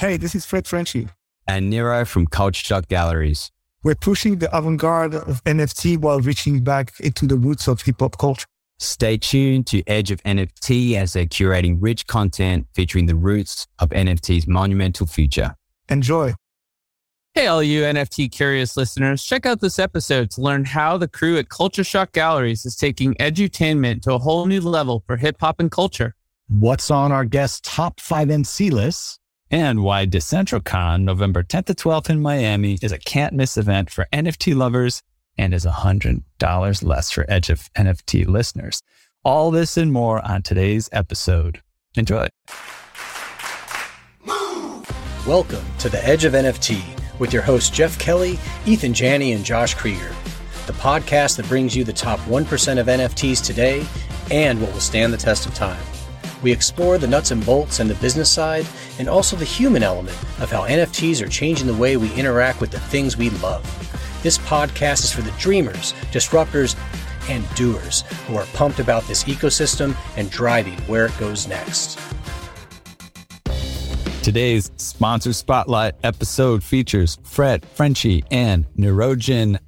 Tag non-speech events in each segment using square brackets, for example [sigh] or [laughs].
Hey, this is Fred Frenchy. And Nero from Culture Shock Galleries. We're pushing the avant garde of NFT while reaching back into the roots of hip hop culture. Stay tuned to Edge of NFT as they're curating rich content featuring the roots of NFT's monumental future. Enjoy. Hey, all you NFT curious listeners, check out this episode to learn how the crew at Culture Shock Galleries is taking edutainment to a whole new level for hip hop and culture. What's on our guest's top five MC lists? And why Dcentralcon, November 10th to 12th in Miami, is a can't miss event for NFT lovers and is $100 less for Edge of NFT listeners. All this and more on today's episode. Enjoy. Welcome to the Edge of NFT with your hosts Jeff Kelley, Eathan Janney, and Josh Kriger, the podcast that brings you the top 1% of NFTs today and what will stand the test of time. We explore the nuts and bolts and the business side, and also the human element of how NFTs are changing the way we interact with the things we love. This podcast is for the dreamers, disruptors, and doers who are pumped about this ecosystem and driving where it goes next. Today's sponsor spotlight episode features Fred Frenchy and Nirojan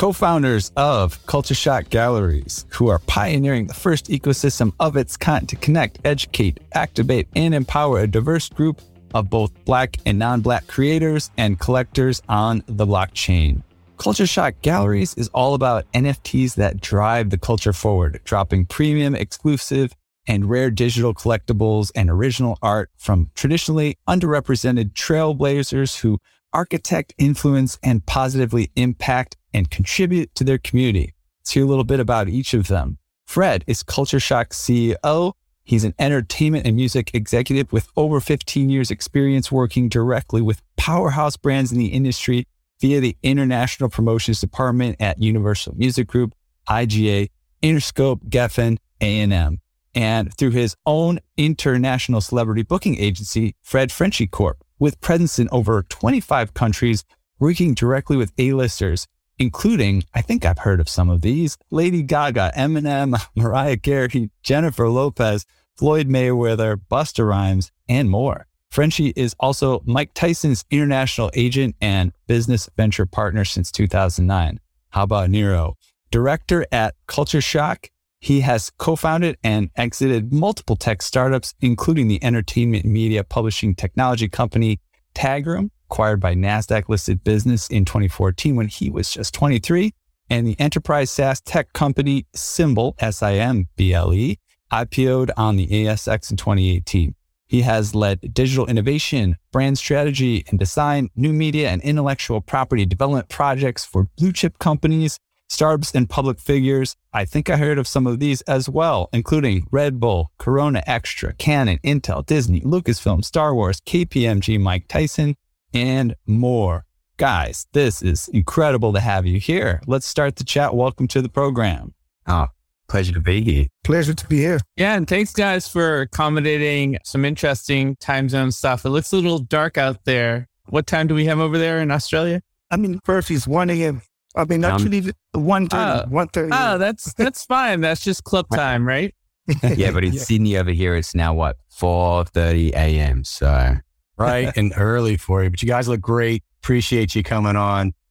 Yamunarajan, co-founders of Culture Shock Galleries, who are pioneering the first ecosystem of its kind to connect, educate, activate, and empower a diverse group of both Black and non-Black creators and collectors on the blockchain. Culture Shock Galleries is all about NFTs that drive the culture forward, dropping premium, exclusive, and rare digital collectibles and original art from traditionally underrepresented trailblazers who architect, influence, and positively impact and contribute to their community. Let's hear a little bit about each of them. Fred is Culture Shock CEO. He's an entertainment and music executive with over 15 years experience working directly with powerhouse brands in the industry via the International Promotions Department at Universal Music Group, IGA, Interscope, Geffen, A&M, and through his own international celebrity booking agency, Fred Frenchy Corp, with presence in over 25 countries, working directly with A-listers including, I think I've heard of some of these Lady Gaga, Eminem, [laughs] Mariah Carey, Jennifer Lopez, Floyd Mayweather, Busta Rhymes, and more. Frenchy is also Mike Tyson's international agent and business venture partner since 2009. How about Nero? Director at Culture Shock, he has co founded and exited multiple tech startups, including the entertainment media publishing technology company Tagroom, acquired by NASDAQ listed business in 2014 when he was just 23, and the enterprise SaaS tech company Simble, S I M B L E, IPO'd on the ASX in 2018. He has led digital innovation, brand strategy and design, new media and intellectual property development projects for blue chip companies, startups, and public figures. I think I heard of some of these as well, including Red Bull, Corona Extra, Canon, Intel, Disney, Lucasfilm, Star Wars, KPMG, Mike Tyson, and more. Guys, this is incredible to have you here. Let's start the chat. Welcome to the program. Oh, pleasure to be here. Pleasure to be here. Yeah, and thanks guys for accommodating some interesting time zone stuff. It looks a little dark out there. What time do we have over there in Australia? I mean, Perth is 1 a.m. I mean, Um, actually, 1 uh, 1 30. Oh, that's [laughs] that's fine. That's just club time, right? Yeah, but in [laughs] Sydney over here, it's now what, 4.30 a.m. So Right. [laughs] and early for you, but you guys look great. Appreciate you coming on. [laughs]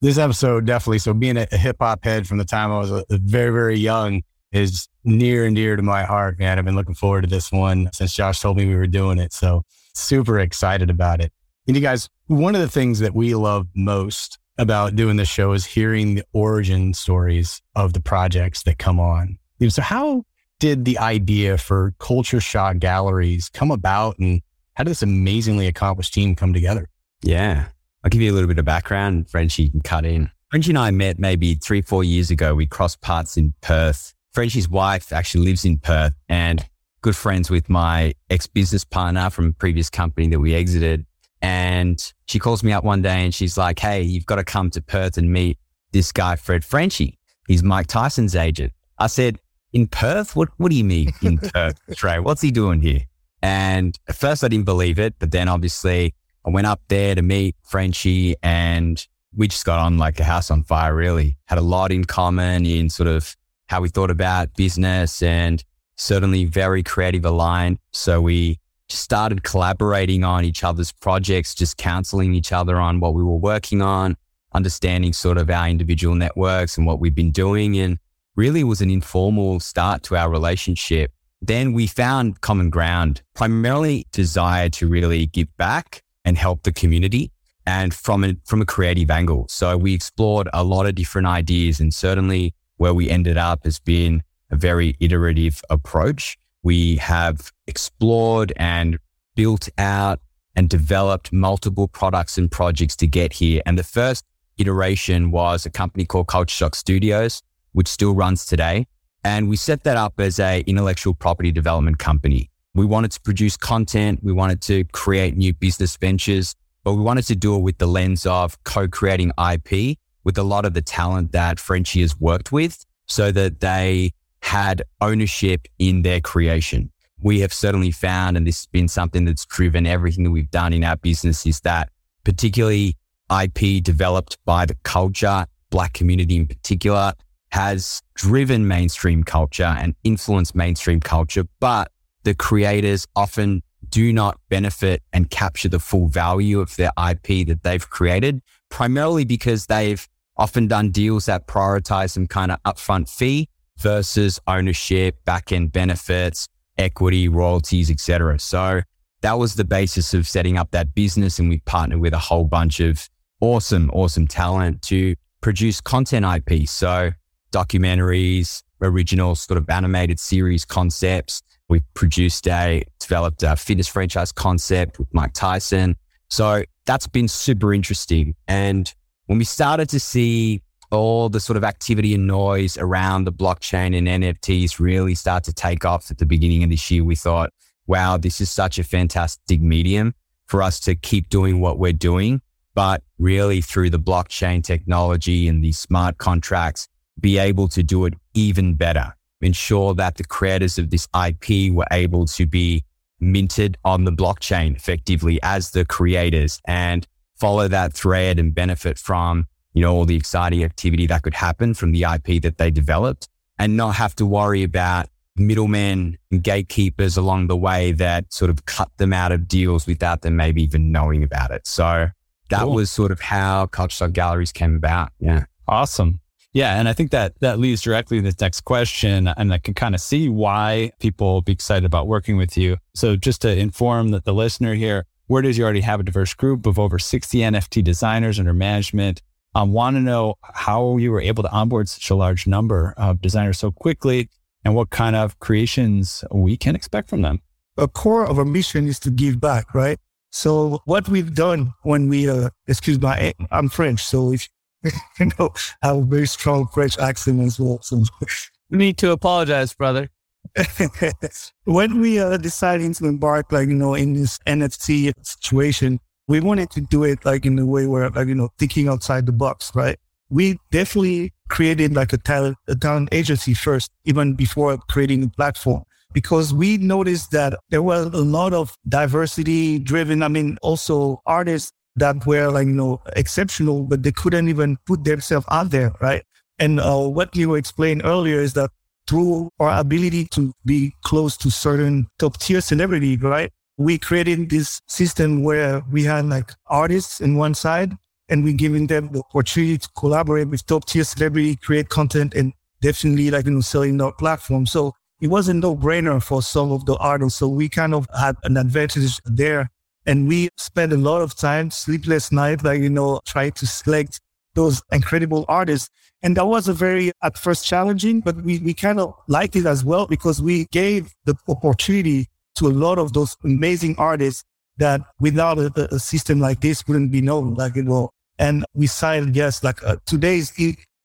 This episode definitely. So being a, a hip hop head from the time I was uh, very, very young is near and dear to my heart, man. I've been looking forward to this one since Josh told me we were doing it. So super excited about it. And you guys, one of the things that we love most about doing this show is hearing the origin stories of the projects that come on. So how did the idea for Culture Shock Galleries come about and how did this amazingly accomplished team come together? Yeah. I'll give you a little bit of background. Frenchy can cut in. Frenchy and I met maybe three, four years ago. We crossed paths in Perth. Frenchy's wife actually lives in Perth and good friends with my ex business partner from a previous company that we exited. And she calls me up one day and she's like, Hey, you've got to come to Perth and meet this guy, Fred Frenchy. He's Mike Tyson's agent. I said, In Perth? What, what do you mean in [laughs] Perth, Trey? What's he doing here? And at first I didn't believe it, but then obviously I went up there to meet Frenchy and we just got on like a house on fire, really. Had a lot in common in sort of how we thought about business and certainly very creative aligned. So we just started collaborating on each other's projects, just counseling each other on what we were working on, understanding sort of our individual networks and what we've been doing. And really was an informal start to our relationship. Then we found common ground, primarily desire to really give back and help the community and from a, from a creative angle. So we explored a lot of different ideas and certainly where we ended up has been a very iterative approach. We have explored and built out and developed multiple products and projects to get here. And the first iteration was a company called Culture Shock Studios, which still runs today. And we set that up as a intellectual property development company. We wanted to produce content. We wanted to create new business ventures, but we wanted to do it with the lens of co-creating IP with a lot of the talent that Frenchy has worked with so that they had ownership in their creation. We have certainly found, and this has been something that's driven everything that we've done in our business is that particularly IP developed by the culture, black community in particular, has driven mainstream culture and influenced mainstream culture, but the creators often do not benefit and capture the full value of their IP that they've created, primarily because they've often done deals that prioritize some kind of upfront fee versus ownership, back end benefits, equity, royalties, etc. So that was the basis of setting up that business. And we partnered with a whole bunch of awesome, awesome talent to produce content IP. So documentaries, original sort of animated series concepts. We produced a, developed a fitness franchise concept with Mike Tyson. So that's been super interesting. And when we started to see all the sort of activity and noise around the blockchain and NFTs really start to take off at the beginning of this year, we thought, wow, this is such a fantastic medium for us to keep doing what we're doing. But really through the blockchain technology and these smart contracts, be able to do it even better. Ensure that the creators of this IP were able to be minted on the blockchain effectively as the creators and follow that thread and benefit from you know, all the exciting activity that could happen from the IP that they developed and not have to worry about middlemen and gatekeepers along the way that sort of cut them out of deals without them maybe even knowing about it. So that cool. was sort of how Culture Galleries came about. Yeah. Awesome. Yeah, and I think that that leads directly to the next question, and I can kind of see why people be excited about working with you. So, just to inform that the listener here, where does you already have a diverse group of over 60 NFT designers under management um, want to know how you were able to onboard such a large number of designers so quickly and what kind of creations we can expect from them. A core of our mission is to give back, right? So what we've done when we, uh, excuse my, I'm French, so if [laughs] you know, have a very strong French accent as well. So [laughs] need to apologize, brother. [laughs] when we uh, decided to embark, like you know, in this NFT situation, we wanted to do it like in a way where like you know thinking outside the box right we definitely created like a talent a talent agency first even before creating the platform because we noticed that there was a lot of diversity driven i mean also artists that were like you know exceptional but they couldn't even put themselves out there right and uh, what you explained earlier is that through our ability to be close to certain top tier celebrity right we created this system where we had like artists in one side and we giving them the opportunity to collaborate with top tier celebrity, create content and definitely like, you know, selling our platform. So it was a no brainer for some of the artists. So we kind of had an advantage there and we spent a lot of time, sleepless night, like, you know, trying to select those incredible artists. And that was a very, at first challenging, but we, we kind of liked it as well because we gave the opportunity to a lot of those amazing artists that without a, a system like this wouldn't be known. Like, you know, and we signed, yes, like uh, today's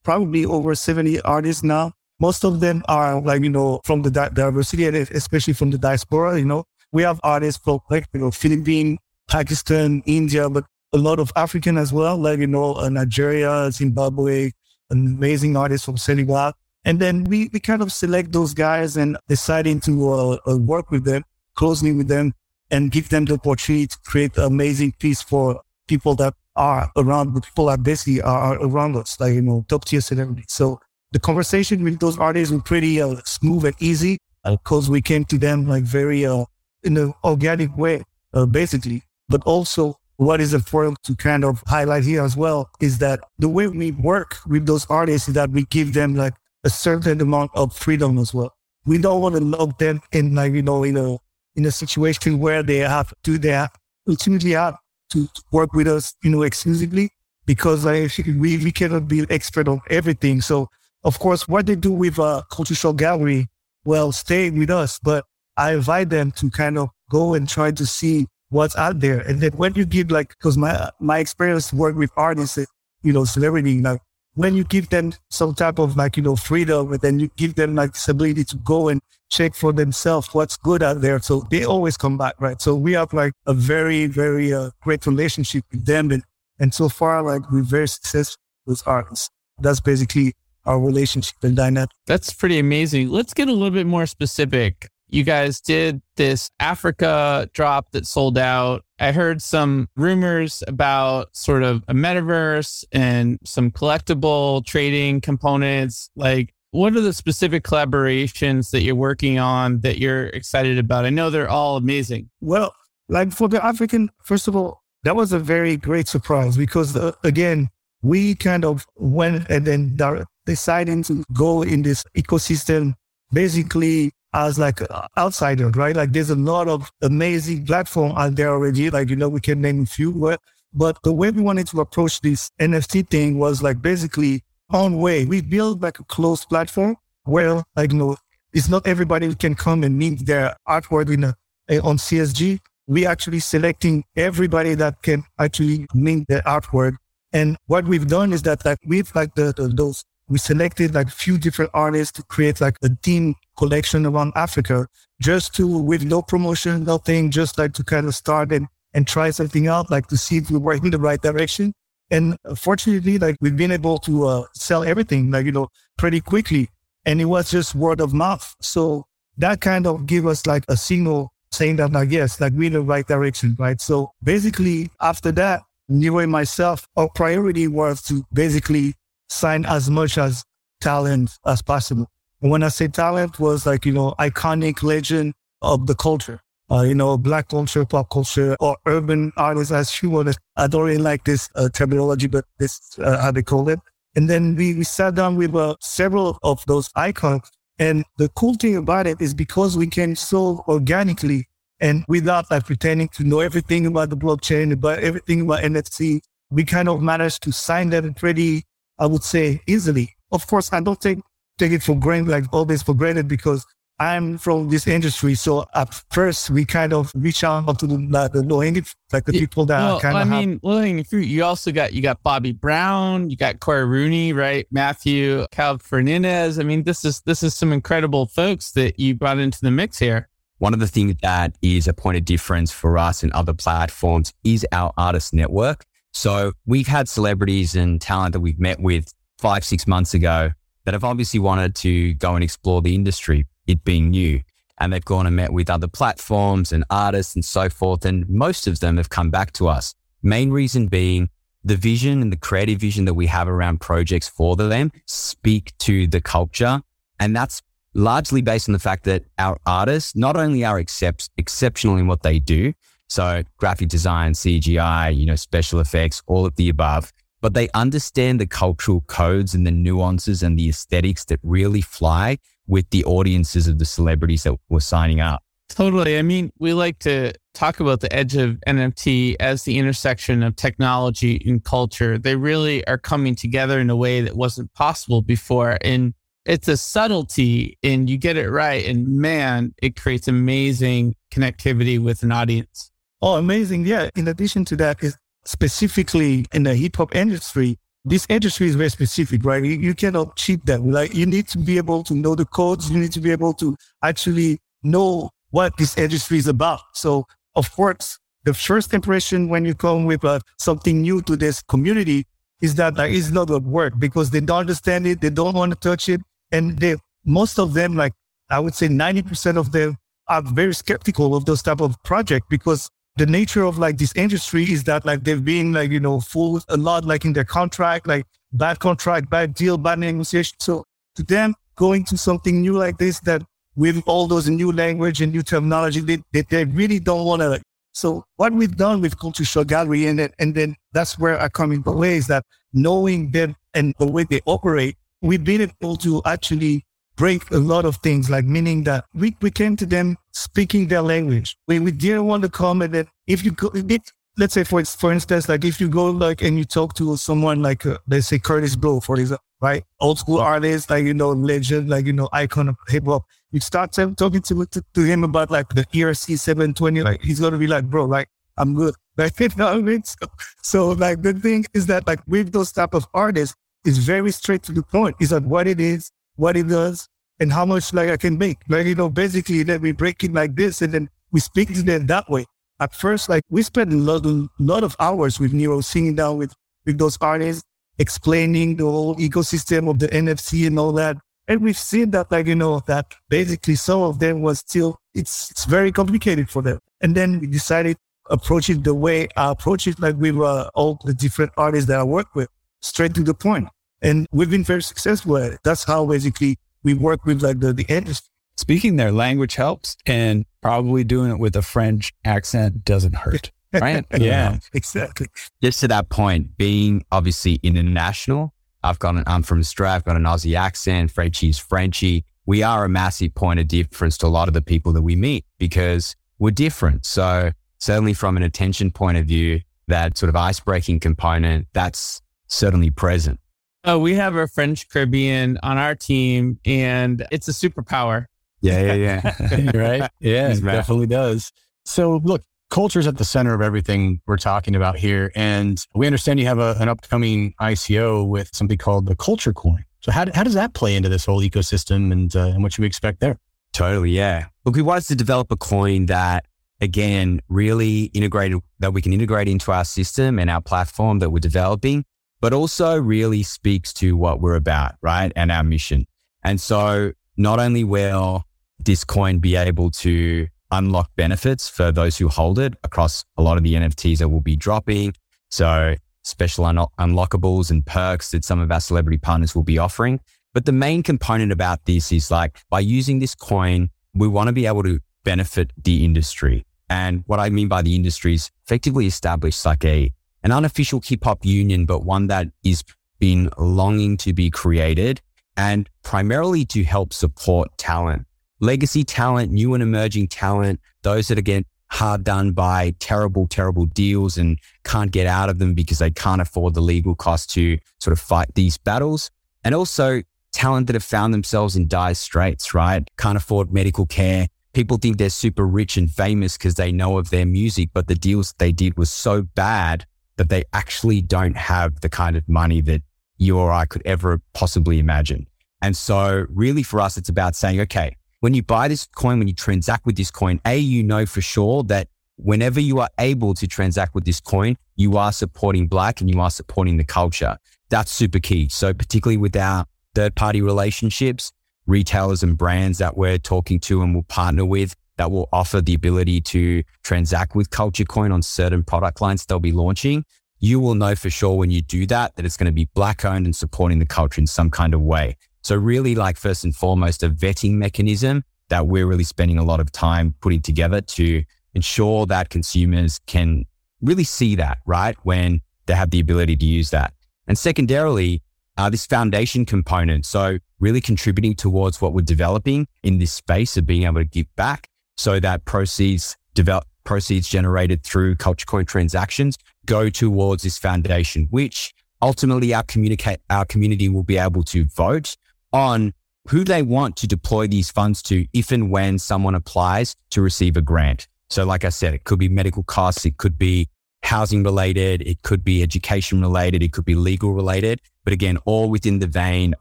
probably over 70 artists now. Most of them are like, you know, from the diversity and especially from the diaspora, you know, we have artists from like, you know, Philippines, Pakistan, India, but a lot of African as well, like, you know, uh, Nigeria, Zimbabwe, amazing artists from Senegal. And then we, we kind of select those guys and deciding to uh, uh, work with them closely with them and give them the opportunity to create amazing piece for people that are around, the people that basically are around us, like, you know, top tier celebrities. So the conversation with those artists were pretty uh, smooth and easy because we came to them like very uh, in an organic way, uh, basically. But also what is important to kind of highlight here as well is that the way we work with those artists is that we give them like a certain amount of freedom as well. We don't want to lock them in like, you know, in a, in a situation where they have to, they have, ultimately have to work with us, you know, exclusively because like, we, we cannot be expert on everything. So of course, what they do with a culture shock gallery, well, stay with us, but I invite them to kind of go and try to see what's out there. And then when you give like, because my my experience work with artists, you know, celebrity, like when you give them some type of like you know freedom, and then you give them like this ability to go and check for themselves what's good out there, so they always come back, right? So we have like a very very uh, great relationship with them, and and so far like we're very successful with artists. That's basically our relationship and dynamic. That's pretty amazing. Let's get a little bit more specific you guys did this Africa drop that sold out. I heard some rumors about sort of a metaverse and some collectible trading components. Like, what are the specific collaborations that you're working on that you're excited about? I know they're all amazing. Well, like for the African, first of all, that was a very great surprise because, uh, again, we kind of went and then deciding to go in this ecosystem basically as like outsider, right? Like there's a lot of amazing platform out there already. Like, you know, we can name a few, but the way we wanted to approach this NFT thing was like basically on way. We built like a closed platform where like, you know, it's not everybody who can come and mint their artwork in a, eh, on CSG. We actually selecting everybody that can actually mint their artwork. And what we've done is that like we've like the, the those we selected like a few different artists to create like a team collection around Africa just to, with no promotion, nothing, just like to kind of start and, and try something out, like to see if we were in the right direction. And fortunately, like we've been able to uh, sell everything, like, you know, pretty quickly. And it was just word of mouth. So that kind of gave us like a signal saying that, like, yes, like we're in the right direction, right? So basically after that, Nero and myself, our priority was to basically sign as much as talent as possible. When I say talent was like, you know, iconic legend of the culture, uh, you know, black culture, pop culture, or urban artists as you want it. I don't really like this uh, terminology, but this uh, how they call it. And then we, we sat down with uh, several of those icons. And the cool thing about it is because we can so organically and without like pretending to know everything about the blockchain, about everything about NFT, we kind of managed to sign them pretty I would say easily. Of course, I don't take take it for granted, like always for granted, because I'm from this industry. So at first, we kind of reach out to the, the low hanging, like the people that well, kind of. I have, mean, low hanging fruit. You also got you got Bobby Brown, you got Cory Rooney, right? Matthew Cal Fernandez. I mean, this is this is some incredible folks that you brought into the mix here. One of the things that is a point of difference for us and other platforms is our artist network. So we've had celebrities and talent that we've met with five, six months ago that have obviously wanted to go and explore the industry, it being new. And they've gone and met with other platforms and artists and so forth. And most of them have come back to us. Main reason being the vision and the creative vision that we have around projects for them speak to the culture. And that's largely based on the fact that our artists not only are accept, exceptional in what they do, so graphic design, CGI, you know, special effects, all of the above. But they understand the cultural codes and the nuances and the aesthetics that really fly with the audiences of the celebrities that were signing up. Totally. I mean, we like to talk about the edge of NFT as the intersection of technology and culture. They really are coming together in a way that wasn't possible before. And it's a subtlety and you get it right. And man, it creates amazing connectivity with an audience. Oh, amazing. Yeah. In addition to that, is specifically in the hip hop industry, this industry is very specific, right? You, you, cannot cheat them. Like you need to be able to know the codes. You need to be able to actually know what this industry is about. So of course, the first impression when you come with uh, something new to this community is that that is not going to work because they don't understand it. They don't want to touch it. And they, most of them, like I would say 90% of them are very skeptical of those type of project because the nature of like this industry is that like they've been like, you know, fooled a lot like in their contract, like bad contract, bad deal, bad negotiation. So to them, going to something new like this that with all those new language and new terminology. They, they, they really don't want to. like So what we've done with Culture Shock Gallery, and then, and then that's where I come into play is that knowing them and the way they operate, we've been able to actually break a lot of things, like meaning that we, we came to them speaking their language. We, we didn't want to come and then if you go, it, let's say for, for instance, like if you go like and you talk to someone like, uh, let's say Kurtis Blow, for example, right? Old school artist, like, you know, legend, like, you know, icon of hip hop. You start talking to, to, to him about like the ERC 720, like he's to be like, bro, like, I'm good. [laughs] Like, you know what I mean? So, so like the thing is that like with those type of artists, it's very straight to the point. It's like what it is, what it does, and how much like I can make. Like, you know, basically then we break it like this and then we speak to them that way. At first, like we spent a lot, a lot of hours with Nero singing down with, with those artists, explaining the whole ecosystem of the NFT and all that. And we've seen that, like, you know, that basically some of them was still, it's, it's very complicated for them. And then we decided approach it the way I approach it, like with uh, all the different artists that I work with, straight to the point. And we've been very successful at it. That's how basically we work with like the, the industry. Speaking their language helps and probably doing it with a French accent doesn't hurt. [laughs] Right? yeah, exactly. Just to that point, being obviously international, I've got an, I'm from Australia, I've got an Aussie accent, Frenchy's Frenchy. We are a massive point of difference to a lot of the people that we meet because we're different. So certainly from an attention point of view, that sort of ice breaking component, that's certainly present. Oh, we have a French Caribbean on our team and it's a superpower. Yeah, yeah, yeah. [laughs] right? Yeah, it definitely does. So look, culture is at the center of everything we're talking about here. And we understand you have a, an upcoming ICO with something called the Culture Coin. So how, how does that play into this whole ecosystem and, uh, and what should we expect there? Totally, yeah. Look, we wanted to develop a coin that, again, really integrated, that we can integrate into our system and our platform that we're developing but also really speaks to what we're about, right? And our mission. And so not only will this coin be able to unlock benefits for those who hold it across a lot of the NFTs that will be dropping. So special un- unlockables and perks that some of our celebrity partners will be offering. But the main component about this is like by using this coin, we want to be able to benefit the industry. And what I mean by the industry is effectively establish like a an unofficial hip hop union, but one that is been longing to be created and primarily to help support talent, legacy talent, new and emerging talent, those that are getting hard done by terrible, terrible deals and can't get out of them because they can't afford the legal cost to sort of fight these battles. And also talent that have found themselves in dire straits, right? Can't afford medical care. People think they're super rich and famous because they know of their music, but the deals they did was so bad that they actually don't have the kind of money that you or I could ever possibly imagine. And so really for us, it's about saying, okay, when you buy this coin, when you transact with this coin, A, you know for sure that whenever you are able to transact with this coin, you are supporting Black and you are supporting the culture. That's super key. So particularly with our third party relationships, retailers and brands that we're talking to and will partner with, that will offer the ability to transact with Culture Coin on certain product lines they'll be launching, you will know for sure when you do that that it's going to be black owned and supporting the culture in some kind of way. So really like first and foremost, a vetting mechanism that we're really spending a lot of time putting together to ensure that consumers can really see that, right? When they have the ability to use that. And secondarily, uh, this foundation component. So really contributing towards what we're developing in this space of being able to give back so that proceeds develop proceeds generated through CultureCoin transactions go towards this foundation, which ultimately our communicate our community will be able to vote on who they want to deploy these funds to if and when someone applies to receive a grant. So like I said, it could be medical costs, it could be housing related, it could be education related, it could be legal related, but again, all within the vein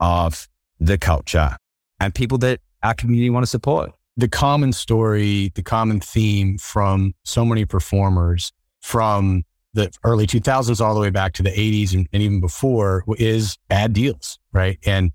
of the culture and people that our community want to support the common story, the common theme from so many performers from the early 2000s all the way back to the 80s and, and even before is bad deals, right? And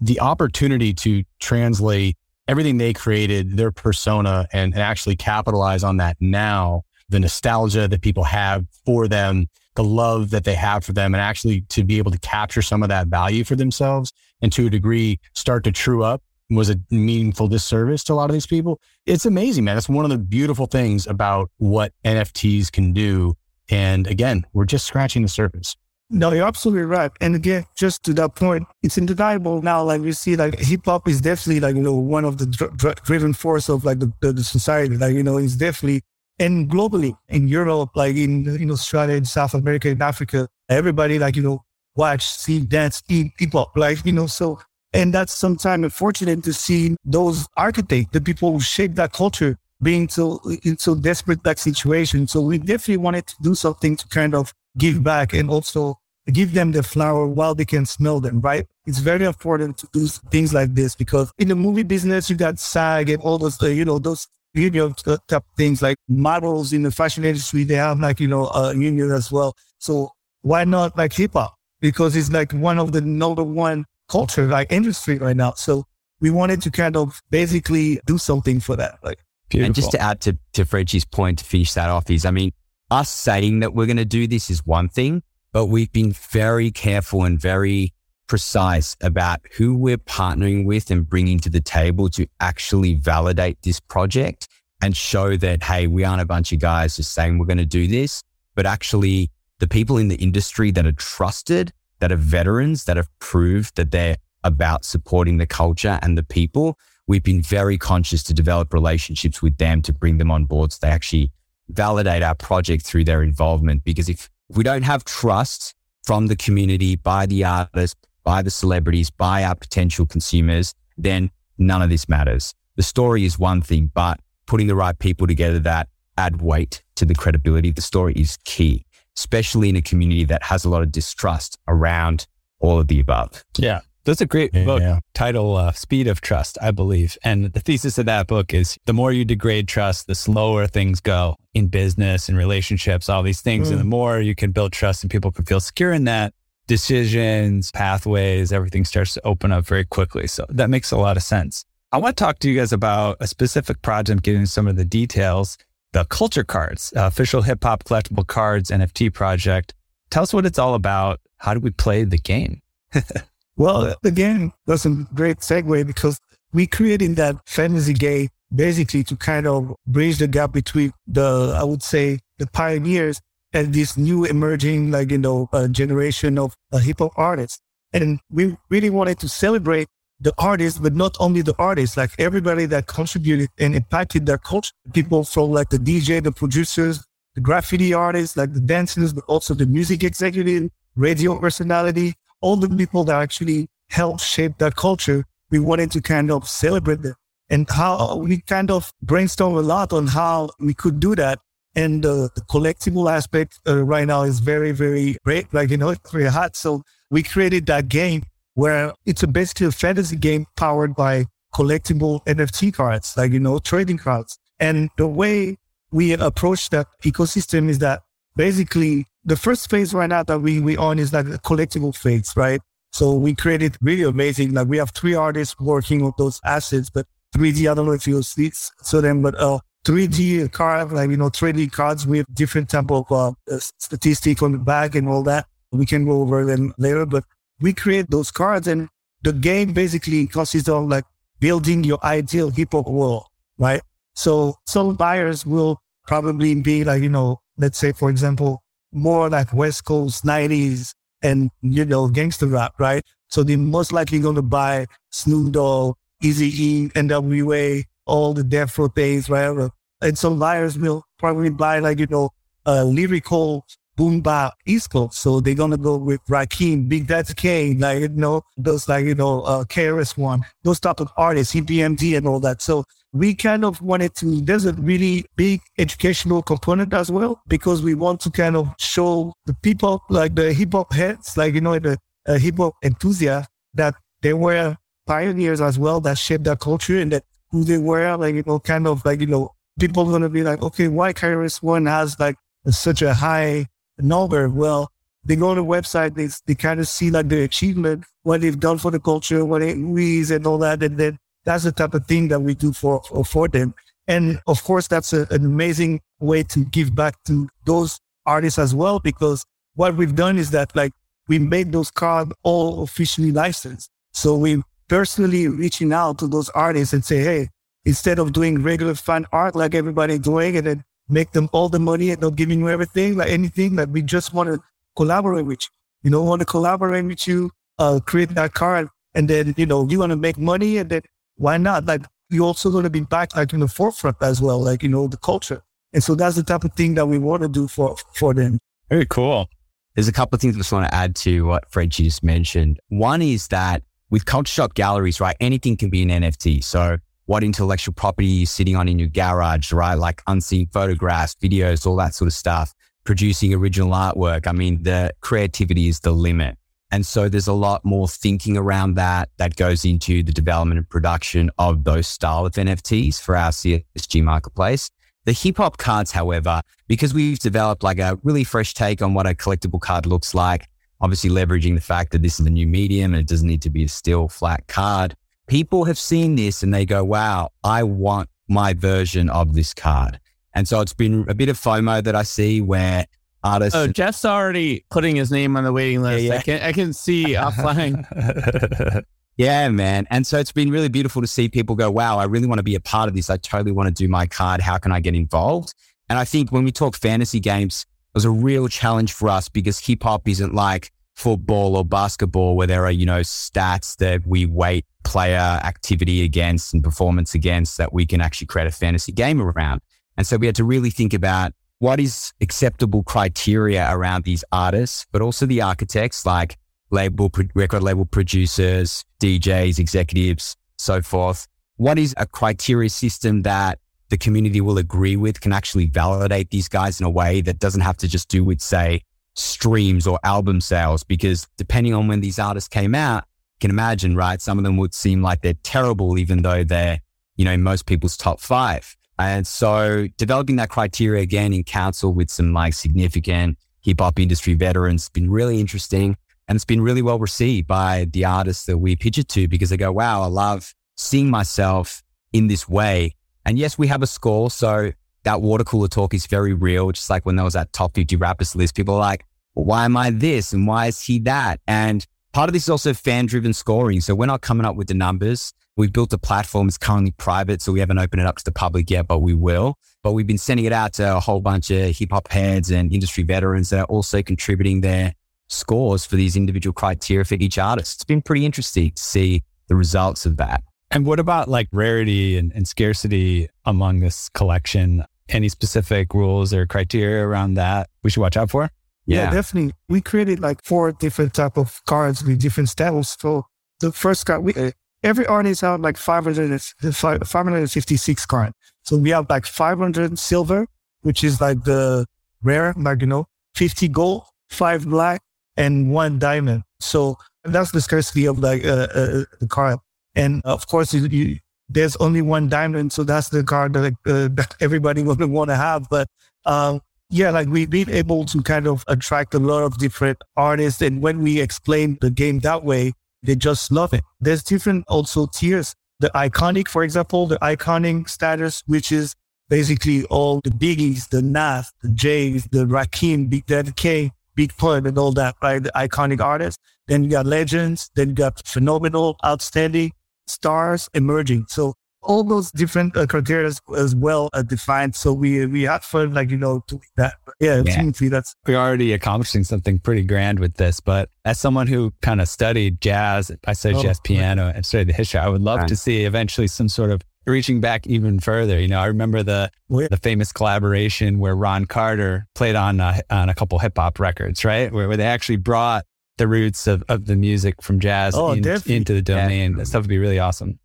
the opportunity to translate everything they created, their persona, and, and actually capitalize on that now, the nostalgia that people have for them, the love that they have for them, and actually to be able to capture some of that value for themselves and to a degree start to true up was a meaningful disservice to a lot of these people. It's amazing, man. That's one of the beautiful things about what NFTs can do. And again, we're just scratching the surface. No, you're absolutely right. And again, just to that point, it's undeniable now. Like we see, like hip hop is definitely like you know one of the dr- dr- driven force of like the, the, the, society. Like you know, it's definitely and globally in Europe, like in in Australia, in South America, in Africa, everybody like you know watch, see, dance, eat hip hop. Like you know, so and that's sometimes unfortunate to see those architects, the people who shape that culture, being so in so desperate that situation. So we definitely wanted to do something to kind of give back and also give them the flower while they can smell them, right? It's very important to do things like this because in the movie business, you got SAG and all those, uh, you know, those union type things like models in the fashion industry. They have like, you know, a union as well. So why not like hip hop? Because it's like one of the number one culture, like industry right now. So we wanted to kind of basically do something for that. Like, Beautiful. and just to add to, to Frenchy's point to finish that off is, I mean, us saying that we're going to do this is one thing, but we've been very careful and very precise about who we're partnering with and bringing to the table to actually validate this project and show that, hey, we aren't a bunch of guys just saying we're going to do this, but actually the people in the industry that are trusted that are veterans that have proved that they're about supporting the culture and the people. We've been very conscious to develop relationships with them to bring them on board so they actually validate our project through their involvement. Because if, if we don't have trust from the community, by the artists, by the celebrities, by our potential consumers, then none of this matters. The story is one thing, but putting the right people together that add weight to the credibility of the story is key especially in a community that has a lot of distrust around all of the above. Yeah. That's a great book yeah. title, uh, Speed of Trust, I believe. And the thesis of that book is the more you degrade trust, the slower things go in business and relationships, all these things. Mm. And the mm. more you can build trust and people can feel secure in that, decisions, pathways, everything starts to open up very quickly. So that makes a lot of sense. I want to talk to you guys about a specific project, getting some of the details the Culture Cards, official hip hop collectible cards NFT project. Tell us what it's all about. How do we play the game? [laughs] well, the game was a great segue because we created that fantasy game basically to kind of bridge the gap between the, I would say, the pioneers and this new emerging, like, you know, uh, generation of uh, hip hop artists. And we really wanted to celebrate the artists, but not only the artists, like everybody that contributed and impacted their culture. People from like the DJ, the producers, the graffiti artists, like the dancers, but also the music executive, radio personality, all the people that actually helped shape that culture. We wanted to kind of celebrate them and how we kind of brainstorm a lot on how we could do that. And uh, the collectible aspect uh, right now is very, very great. Like, you know, it's very hot. So we created that game where it's a basically a fantasy game powered by collectible NFT cards, like, you know, trading cards. And the way we approach that ecosystem is that basically the first phase right now that we, we on is like a collectible phase, right? So we created really amazing. Like we have three artists working on those assets, but 3D, I don't know if you'll see so them, but uh, 3D card, like, you know, 3D cards with different type of uh, statistic on the back and all that. We can go over them later, but we create those cards and the game basically consists of like building your ideal hip hop world, right? So some buyers will probably be like, you know, let's say, for example, more like West Coast 90s and, you know, gangster rap, right? So they're most likely going to buy Snoop Dogg, Easy E, NWA, all the Death Row things, right? And some buyers will probably buy like, you know, uh, lyrical boom bap East Coast. So they're gonna go with Rakim, Big Daddy Kane, like you know, those like, you know, uh KRS One, those type of artists, EPMD and all that. So we kind of wanted to there's a really big educational component as well because we want to kind of show the people like the hip hop heads, like you know, the uh, hip hop enthusiasts that they were pioneers as well that shaped their culture and that who they were, like, you know, kind of like, you know, people gonna be like, okay, why KRS One has like such a high number. Well, they go on the website, they, they kind of see like their achievement, what they've done for the culture, what it is and all that. And then that's the type of thing that we do for, for, for them. And of course, that's a, an amazing way to give back to those artists as well, because what we've done is that like we made those cards all officially licensed. So we personally reaching out to those artists and say, hey, instead of doing regular fan art like everybody doing and then make them all the money and not giving you everything, like anything, like we just want to collaborate with you. You know, want to collaborate with you, uh, create that card, and then, you know, you want to make money and then why not? Like you also going to be back like in the forefront as well, like, you know, the culture. And so that's the type of thing that we want to do for, for them. Very cool. There's a couple of things I just want to add to what Frenchy just mentioned. One is that with Culture Shock Galleries, right, anything can be an NFT. So what intellectual property you're sitting on in your garage, right? Like unseen photographs, videos, all that sort of stuff, producing original artwork. I mean, the creativity is the limit. And so there's a lot more thinking around that that goes into the development and production of those style of NFTs for our CSG marketplace. The hip hop cards, however, because we've developed like a really fresh take on what a collectible card looks like, obviously leveraging the fact that this is a new medium and it doesn't need to be a still flat card. People have seen this and they go, wow, I want my version of this card. And so it's been a bit of FOMO that I see where artists. Oh, Jeff's already putting his name on the waiting list. Yeah, yeah. I can I can see [laughs] offline. Yeah, man. And so it's been really beautiful to see people go, wow, I really want to be a part of this. I totally want to do my card. How can I get involved? And I think when we talk fantasy games, it was a real challenge for us because hip hop isn't like football or basketball where there are, you know, stats that we weight player activity against and performance against that we can actually create a fantasy game around. And so we had to really think about what is acceptable criteria around these artists, but also the architects like label, record label producers, DJs, executives, so forth. What is a criteria system that the community will agree with can actually validate these guys in a way that doesn't have to just do with, say, streams or album sales? Because depending on when these artists came out, you can imagine, right? Some of them would seem like they're terrible, even though they're, you know, most people's top five. And so developing that criteria again in council with some like significant hip hop industry veterans has been really interesting. And it's been really well received by the artists that we pitch it to because they go, wow, I love seeing myself in this way. And yes, we have a score. So that water cooler talk is very real. Just like when there was that top 50 rappers list, people are like, well, why am I this? And why is he that? And part of this is also fan driven scoring. So we're not coming up with the numbers. We've built a platform. It's currently private. So we haven't opened it up to the public yet, but we will. But we've been sending it out to a whole bunch of hip hop heads and industry veterans that are also contributing their scores for these individual criteria for each artist. It's been pretty interesting to see the results of that. And what about like rarity and, and scarcity among this collection? Any specific rules or criteria around that we should watch out for? Yeah. yeah, definitely. We created like four different type of cards with different styles. So the first card, we, every artist have like 500, 556 card. So we have like 500 silver, which is like the rare, like, you know, 50 gold, five black, and one diamond. So that's the scarcity of like uh, uh, the card. And of course, you, you, there's only one diamond, so that's the card that, uh, that everybody [laughs] would want to have. But um, yeah, like we've been able to kind of attract a lot of different artists, and when we explain the game that way, they just love it. There's different also tiers. The iconic, for example, the iconic status, which is basically all the biggies, the Nas, the Jays, the Rakim, Big Daddy Kane, Big Pun and all that, right? The iconic artists. Then you got legends. Then you got phenomenal, outstanding stars emerging. So all those different uh, criteria as well uh, defined. So we we had fun, like you know, doing that. But yeah, yeah. that's we're already accomplishing something pretty grand with this. But as someone who kind of studied jazz, I studied oh, jazz piano and studied the history. I would love right. to see eventually some sort of reaching back even further. You know, I remember the oh, the famous collaboration where Ron Carter played on a, on a couple hip hop records, right? Where, where they actually brought the roots of, of the music from jazz oh, in, into the domain. Yeah. That stuff would be really awesome.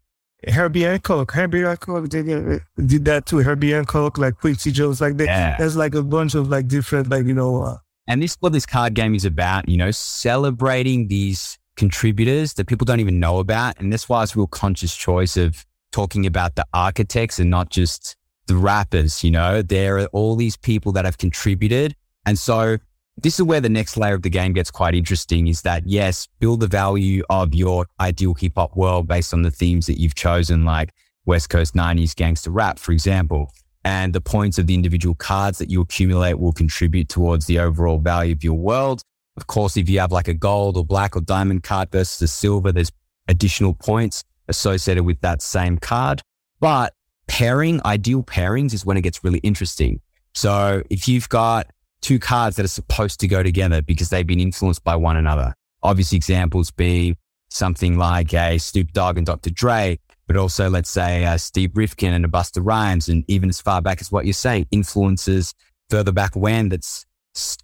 Herbie Hancock, Herbie Hancock did, uh, did that too. Herbie Hancock, like Quincy Jones, like that. Yeah. There's like a bunch of like different, like you know. Uh, and this what this card game is about, you know, celebrating these contributors that people don't even know about, and that's why it's a real conscious choice of talking about the architects and not just the rappers, you know, there are all these people that have contributed. And so this is where the next layer of the game gets quite interesting is that yes, build the value of your ideal hip hop world based on the themes that you've chosen, like West Coast 90s gangster rap, for example. And the points of the individual cards that you accumulate will contribute towards the overall value of your world. Of course, if you have like a gold or black or diamond card versus a silver, there's additional points associated with that same card. But pairing, ideal pairings is when it gets really interesting. So if you've got two cards that are supposed to go together because they've been influenced by one another, obvious examples being something like a Snoop Dogg and Dr. Dre, but also let's say a Steve Rifkin and a Busta Rhymes, and even as far back as what you're saying, influences further back when that's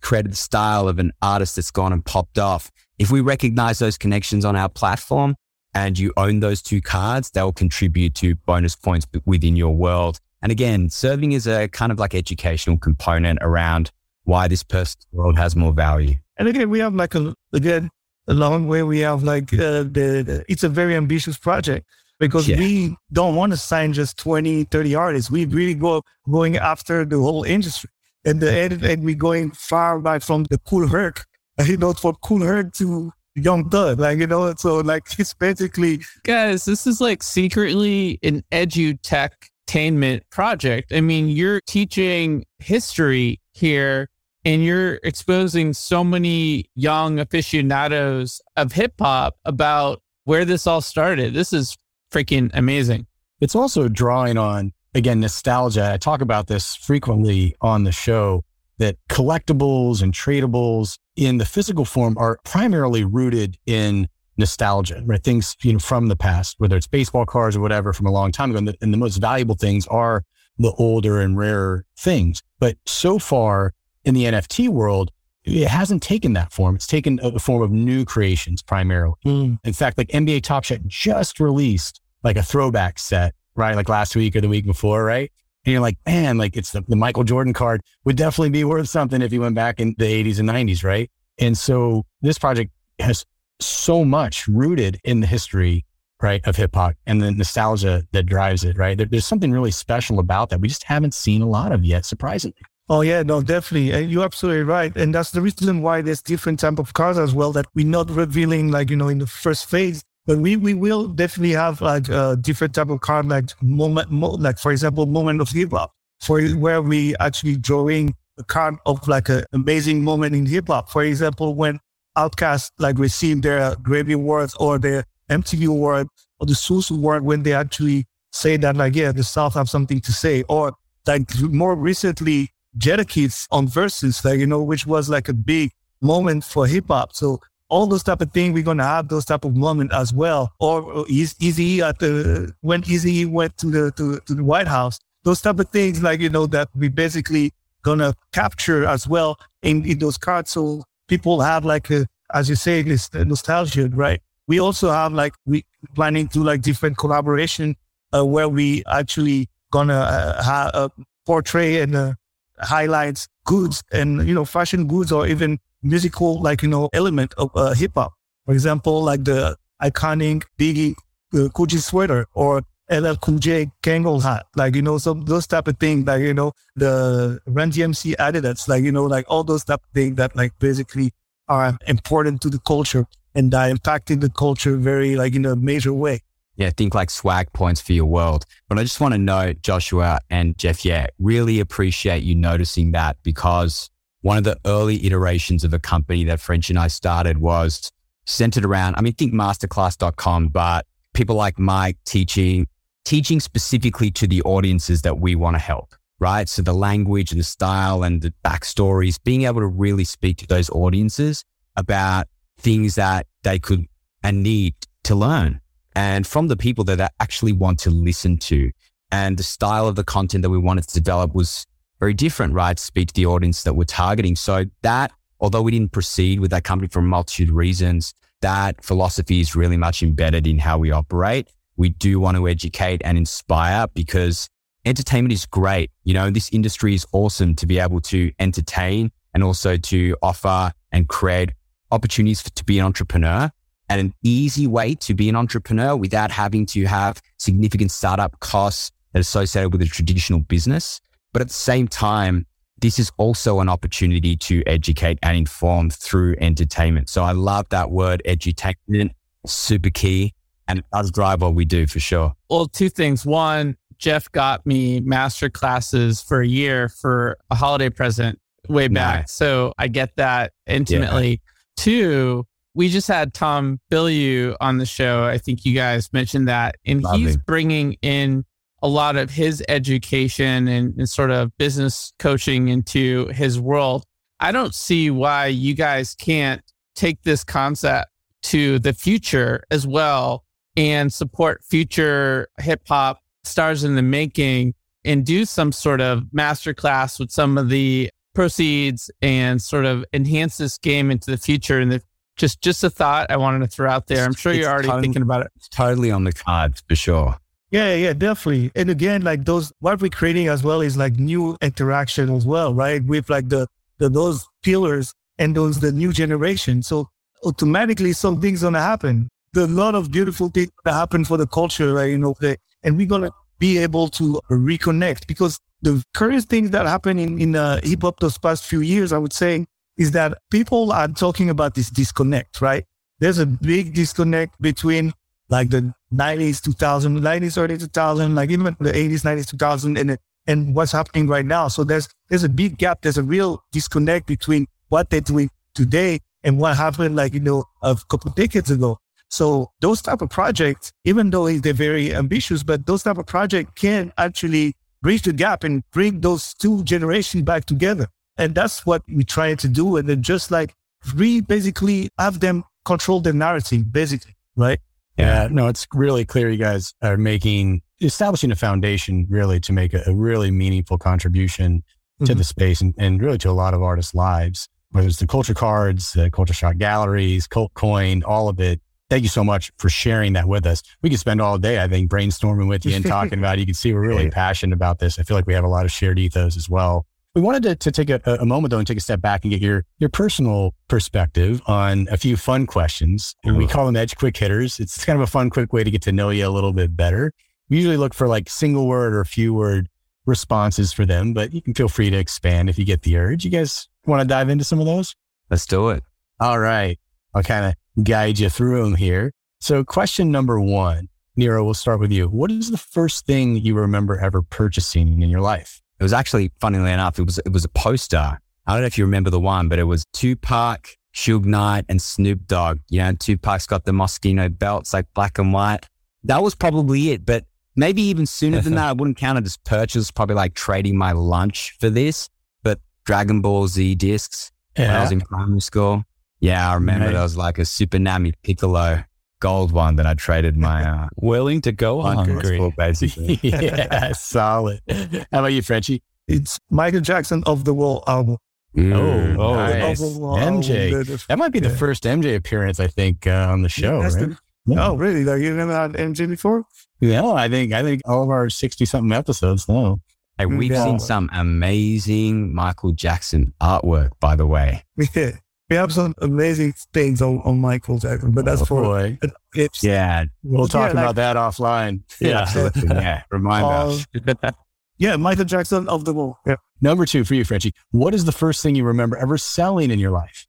created the style of an artist that's gone and popped off. If we recognize those connections on our platform and you own those two cards, they'll contribute to bonus points within your world. And again, serving as a kind of like educational component around why this person's world has more value. And again, we have like a, again, a long way. We have like, uh, the, the, it's a very ambitious project because yeah. we don't want to sign just 20, 30 artists. We really go going after the whole industry. And the and, and we going far back from the Kool Herc, you know, from Kool Herc to Young Thug, like you know. So like it's basically guys, this is like secretly an edutainment project. I mean, you're teaching history here and you're exposing so many young aficionados of hip hop about where this all started. This is freaking amazing. It's also drawing on again, nostalgia. I talk about this frequently on the show that collectibles and tradables in the physical form are primarily rooted in nostalgia, right? Things, you know, from the past, whether it's baseball cards or whatever from a long time ago. And the, and the most valuable things are the older and rarer things. But so far in the NFT world, it hasn't taken that form. It's taken a form of new creations primarily. Mm. In fact, like NBA Top Shot just released like a throwback set right? Like last week or the week before, right? And you're like, man, like it's the, the Michael Jordan card would definitely be worth something if you went back in the 80s and 90s, right? And so this project has so much rooted in the history, right, of hip hop and the nostalgia that drives it, right? There, there's something really special about that we just haven't seen a lot of yet, surprisingly. Oh yeah, no, definitely. And you're absolutely right. And that's the reason why there's different type of cards as well that we're not revealing like, you know, in the first phase but we, we will definitely have like a different type of card, like moment, mo- like for example, moment of hip hop, for where we actually drawing a card of like an amazing moment in hip hop. For example, when Outkast like received their Grammy Awards or their MTV Award or the Source Award, when they actually say that like, yeah, the South have something to say, or like more recently, Jadakiss on Verzuz, like, you know, which was like a big moment for hip hop. So all those type of things, we're gonna have those type of moments as well. Or Eazy at the when Eazy went to the to, to the White House, those type of things, like you know, that we basically gonna capture as well in, in those cards. So people have like a, as you say, this nostalgia, right? We also have like we planning to like different collaboration uh, where we actually gonna uh, have a portray and uh, highlights goods and you know fashion goods or even musical, like, you know, element of uh, hip hop. For example, like the iconic Biggie uh, Gucci sweater or LL Cool J Kangol hat, like, you know, some those type of things, like, you know, the Run DMC Adidas, like, you know, like all those type of things that like basically are important to the culture and that impacting the culture very like in a major way. Yeah, think like swag points for your world. But I just want to note, Joshua and Jeff, yeah, really appreciate you noticing that because one of the early iterations of a company that French and I started was centered around, I mean, think masterclass.com, but people like Mike teaching, teaching specifically to the audiences that we want to help, right? So the language and the style and the backstories, being able to really speak to those audiences about things that they could and need to learn. And from the people that actually want to listen to. And the style of the content that we wanted to develop was very different, right? Speak to the audience that we're targeting. So that, although we didn't proceed with that company for a multitude of reasons, that philosophy is really much embedded in how we operate. We do want to educate and inspire because entertainment is great. You know, this industry is awesome to be able to entertain and also to offer and create opportunities for, to be an entrepreneur and an easy way to be an entrepreneur without having to have significant startup costs that are associated with a traditional business. But at the same time, this is also an opportunity to educate and inform through entertainment. So I love that word edutainment, super key, and it does drive what we do for sure. Well, two things. One, Jeff got me master classes for a year for a holiday present way back. Nice. So I get that intimately. Yeah. Two, we just had Tom Bilyeu on the show. I think you guys mentioned that. And he's bringing in a lot of his education and, and sort of business coaching into his world. I don't see why you guys can't take this concept to the future as well and support future hip hop stars in the making and do some sort of masterclass with some of the proceeds and sort of enhance this game into the future. And the, just just a thought I wanted to throw out there. I'm sure It's you're already totally- thinking about it. It's totally on the cards for sure. Yeah, yeah, definitely. And again, like those, what we're creating as well is like new interaction as well, right? With like the, the those pillars and those the new generation. So automatically some something's gonna happen. There's a lot of beautiful things that happen for the culture, right? You know, the, and we're gonna be able to reconnect because the current things that happen in in uh, hip hop those past few years, I would say, is that people are talking about this disconnect, right? There's a big disconnect between like the 90s, 2000, 90s, early 2000, like even the 80s, 90s, 2000, and and what's happening right now. So there's there's a big gap. There's a real disconnect between what they're doing today and what happened, like you know, a couple of decades ago. So those type of projects, even though they're very ambitious, but those type of projects can actually bridge the gap and bring those two generations back together. And that's what we try to do. And then just like re basically have them control the narrative, basically, right? Yeah, no, it's really clear you guys are making, establishing a foundation really to make a, a really meaningful contribution to Mhm. the space and, and really to a lot of artists' lives, whether it's the culture cards, the Culture Shock Galleries, cult coin, all of it. Thank you so much for sharing that with us. We could spend all day, I think, brainstorming with you and talking [laughs] about it. You can see we're really passionate about this. I feel like we have a lot of shared ethos as well. We wanted to, to take a, a moment though and take a step back and get your your personal perspective on a few fun questions. We call them edge quick hitters. It's kind of a fun, quick way to get to know you a little bit better. We usually look for like single word or few word responses for them, but you can feel free to expand if you get the urge. You guys want to dive into some of those? Let's do it. All right. I'll kind of guide you through them here. So, question number one, Nero, we'll start with you. What is the first thing you remember ever purchasing in your life? It was actually, funnily enough, it was it was a poster. I don't know if you remember the one, but it was Tupac, Suge Knight, and Snoop Dogg. You know, Tupac's got the Moschino belts, like black and white. That was probably it. But maybe even sooner than [laughs] that, I wouldn't count it as purchase. Probably like trading my lunch for this. But Dragon Ball Z discs when I was in primary school. Yeah, I remember there was like a Super Nami Piccolo gold one that I traded my uh, [laughs] Willing to go lunch hungry. for, basically. [laughs] yeah, [laughs] solid. How about you, Frenchy? It's Michael Jackson Off the Wall album. Mm. oh, Of nice. the Wall MJ. album. That might be the first MJ appearance, I think, uh, on the show, That's right? the- Oh, really? Like you never had MJ before? No, I think I think all of our sixty something episodes. No, Hey, we've Yeah. seen some amazing Michael Jackson artwork, by the way. Yeah. We have some amazing things on, on Michael Jackson, but that's Oh, for boy. it's Yeah, We'll talk Yeah, about that offline. Yeah. absolutely. [laughs] yeah, remind us. uh, [laughs] yeah, Michael Jackson Off the Wall. Yeah. Number two for you, Frenchy. What is the first thing you remember ever selling in your life?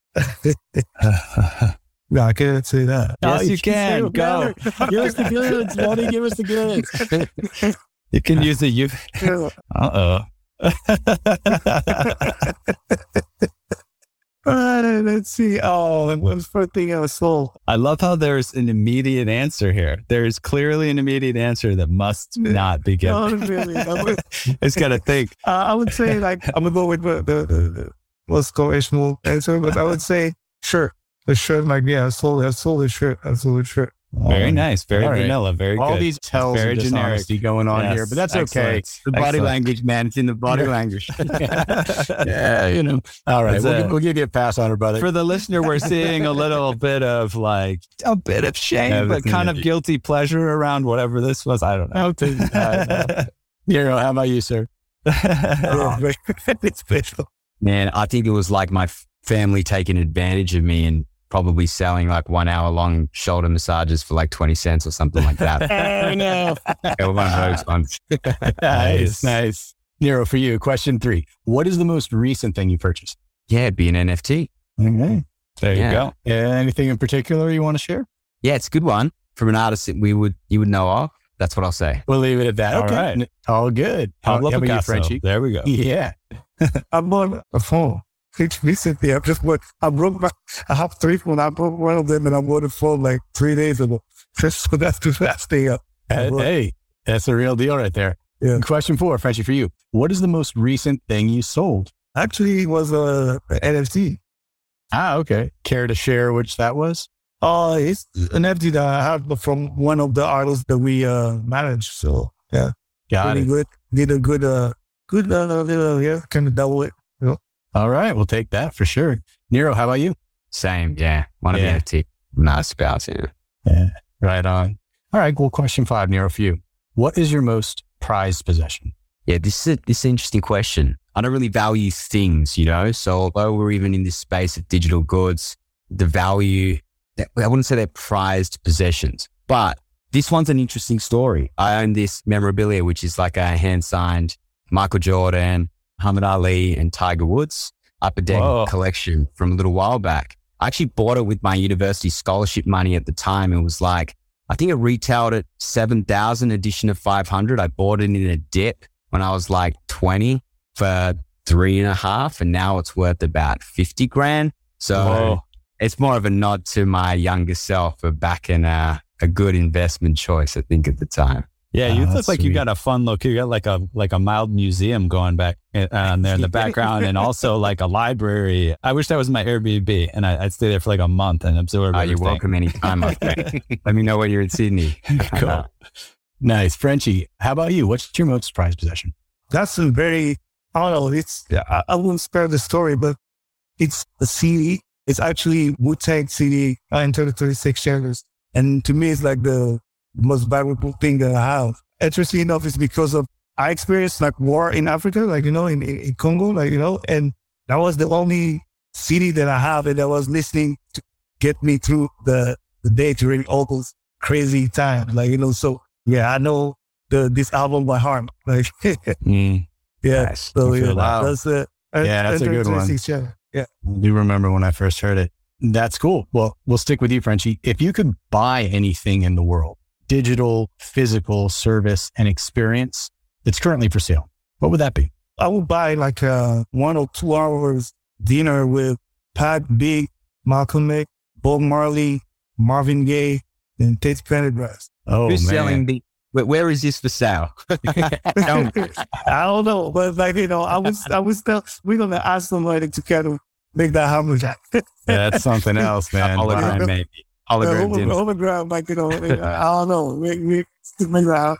No, [laughs] I can't say that. Yes, Oh, you say can. it Go. better. give us the goods, buddy. Give us the goods. You can use the You. Uh uh Uh, let's see. Oh, and what's the first thing I love how there's an immediate answer here. There is clearly an immediate answer that must not be Oh, given. really? Would, [laughs] it's got to think. [laughs] uh, I would say like I'm gonna go with the the, the, the most conventional answer, but I would say shirt. The shirt, like yeah, I sold I sold a shirt. I sold a shirt. Very nice. Very right. vanilla. Very All good. these tells very of generic. going on Yes, here, but that's okay. excellent. The body Excellent. language, man. It's in the body language. [laughs] [laughs] yeah, you know. All right, we'll, we'll give you a pass on it, brother. For the listener, we're [laughs] seeing a little bit of like a bit of shame, but kind of guilty pleasure around whatever this was. I don't know. Nero, how about you, sir? Yeah, very special. Man, I think it was like my family taking advantage of me and probably selling like one hour long shoulder massages for like 20 cents or something like that. [laughs] Oh, no. [laughs] It was one of those ones. [laughs] nice, nice. Nero, for you, question three. What is the most recent thing you purchased? Yeah, it'd be an NFT. Okay. There you Yeah. go. anything in particular you want to share? Yeah, it's a good one from an artist that we would you would know of. That's what I'll say. We'll leave it at that. All okay. right. All good. How, Pablo how about you, Picasso. Frenchy? There we go. Yeah. I bought a phone. Recently. I just went, I broke my, I have three phones. I broke one of them and I bought a phone like three days ago. Just [laughs] so that's the last thing. I, Hey, hey, that's a real deal right there. Yeah. Question four, Frenchy, for you. What is the most recent thing you sold? actually it was a NFT. Ah, okay. Care to share which that was? Uh, it's an NFT that I have from one of the artists that we uh manage. So yeah, Got pretty it. good. Did a good uh good uh, little yeah kind of double it. All right, we'll take that for sure. Nero, how about you? Same, yeah. One of Yeah. the NFT. Nice spouse, yeah. Yeah, right on. All right, well, question five, Nero, for you. What is your most prized possession? Yeah, this is a, this is an interesting question. I don't really value things, you know. So although we're even in this space of digital goods, the value I wouldn't say they're prized possessions, but this one's an interesting story. I own this memorabilia, which is like a hand signed Michael Jordan, Muhammad Ali, and Tiger Woods upper deck Whoa. collection from a little while back. I actually bought it with my university scholarship money at the time. It was like I think it retailed at seven thousand, addition of five hundred. I bought it in a dip when I was like twenty for three and a half, and now it's worth about fifty grand. So Whoa. it's more of a nod to my younger self for backing a, a good investment choice, I think, at the time. Yeah, you Oh, look that's like you got a fun look. You got like a like a mild museum going back uh, on there in the [laughs] background, and also like a library. I wish that was my Airbnb, and I, I'd stay there for like a month and absorb. Oh, you're welcome anytime. my friend. [laughs] Let me know when you're in Sydney. [laughs] cool. Nice. Frenchy, how about you? What's your most prized possession? That's a very I don't know. It's I, I wouldn't spare the story, but it's a CD. It's actually Wu Tang CD uh, in 36 chambers, and to me, it's like the most valuable thing that I have. Interesting enough, is because of I experienced like war in Africa, like you know, in, in, Congo, like you know, and that was the only CD that I have, and I was listening to get me through the the day during all those crazy times, like you know. So yeah, I know the this album by heart, like [laughs] Mm, yeah. Nice. So yeah, that. that's a Yeah, that's a good one. Yeah, yeah. I do remember when I first heard it. That's cool. Well, we'll stick with you, Frenchy. If you could buy anything in the world, digital, physical, service, and experience that's currently for sale, what would that be? I would buy like a one or two hours dinner with Pat Big, Malcolm X, Bob Marley, Marvin Gaye, and Teddy Pendergrass. Oh, Who's man. selling the? where- where is this for sale? [laughs] Tell me. I don't know, but like you know, I was I was still we're gonna ask somebody to kind of make that happen. Yeah, that's something [laughs] else, man. Hologram, Wow. maybe. Uh, Hologram over, overground, like you know, [laughs] I don't know. We we to make that out.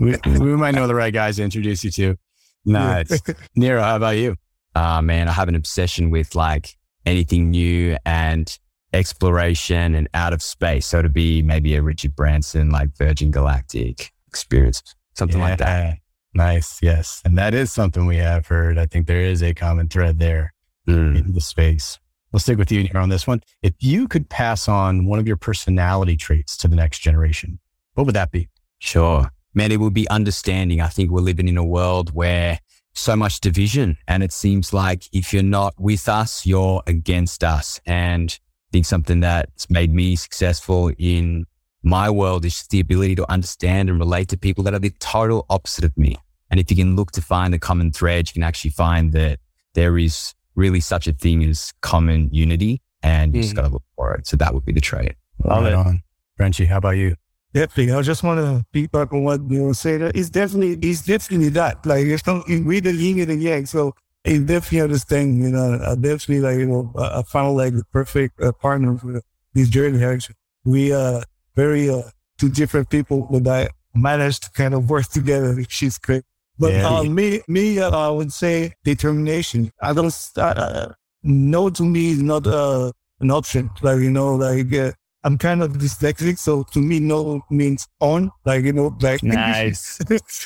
we, we might know the right guys to introduce you to. Nice. [laughs] Nero, how about you? Ah, man, I have an obsession with like anything new and exploration and out of space. So to be maybe a Richard Branson, like Virgin Galactic experience, something like that. Nice. Yes. And that is something we have heard. I think there is a common thread there Mm. in the space. We'll stick with you here on this one. If you could pass on one of your personality traits to the next generation, what would that be? Sure. Man, it would be understanding. I think we're living in a world where so much division and it seems like if you're not with us, you're against us. And I think something that's made me successful in my world is just the ability to understand and relate to people that are the total opposite of me. And if you can look to find the common thread, you can actually find that there is really such a thing as common unity and you just got to look for it. So that would be the trait. Love right it. on. Frenchy, how about you? Definitely. I just want to piggyback on what you were saying. It's definitely, it's definitely that. Like, it's not, we the yin and the yang. So it's definitely understand, you know, I definitely like, you know, I I found like the perfect uh, partner for this journey. Actually, we are very, uh, two different people, but I managed to kind of work together, which is great. But Yeah. uh, me, me, uh, I would say determination. I don't, uh, no to me is not uh, an option. Like, you know, like, uh, I'm kind of dyslexic, so to me, no means on. Like you know, like [laughs] Nice.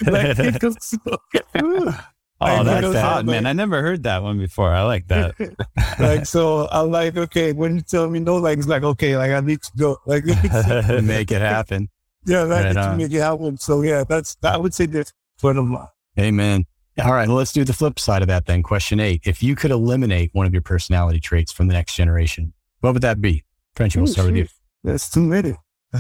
like, [laughs] goes- Oh, that's know hot, that, man. but- I never heard that one before. I like that. [laughs] like so, I'm like, okay, when you tell me no, like it's like okay, like I need to go, like Make it happen. yeah, like Right to make it happen. So yeah, that's I would say one of my Amen. All right. Well, let's do the flip side of that then. Question eight. If you could eliminate one of your personality traits from the next generation, what would that be? Frenchy, we'll Oh, start with you. That's too many. [laughs]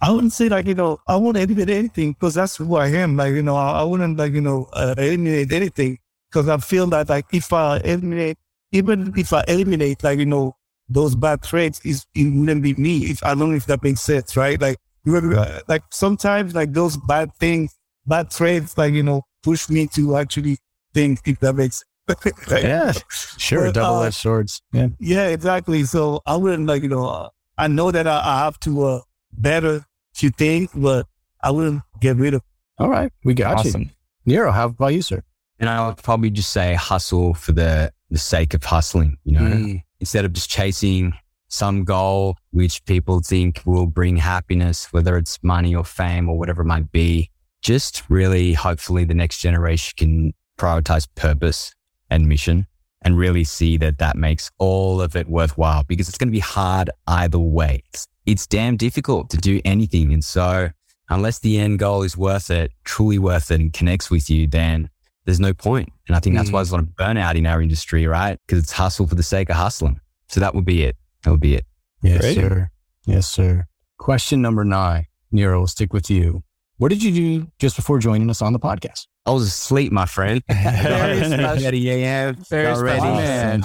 I wouldn't say like, you know, I won't eliminate anything because that's who I am. Like, you know, I, I wouldn't like, you know, uh, eliminate anything because I feel that like if I eliminate, even if I eliminate like you know those bad traits, is it wouldn't be me. If I don't know if that makes sense, right? Like like sometimes like those bad things, bad traits, like you know, push me to actually think if that makes sense. [laughs] yeah, sure. Double edged uh, swords. Yeah. Yeah, exactly. So I wouldn't like, you know, uh, I know that I, I have to uh, better few things, but I wouldn't get rid of. All right. We got awesome. you. Nero, how about you, sir? And I would probably just say hustle for the, the sake of hustling, you know, mm. instead of just chasing some goal which people think will bring happiness, whether it's money or fame or whatever it might be. Just really, hopefully, the next generation can prioritize purpose and mission and really see that that makes all of it worthwhile because it's going to be hard either way. It's, it's damn difficult to do anything. And so unless the end goal is worth it, truly worth it and connects with you, then there's no point. And I think that's why hmm. there's a lot of burnout in our industry, right? Because it's hustle for the sake of hustling. So that would be it. That would be it. Yes, Great. sir. Yes, sir. Question number nine. Nero, we'll stick with you. What did you do just before joining us on the podcast? I was asleep, my friend. [laughs] Very special. yeah, Very special, man.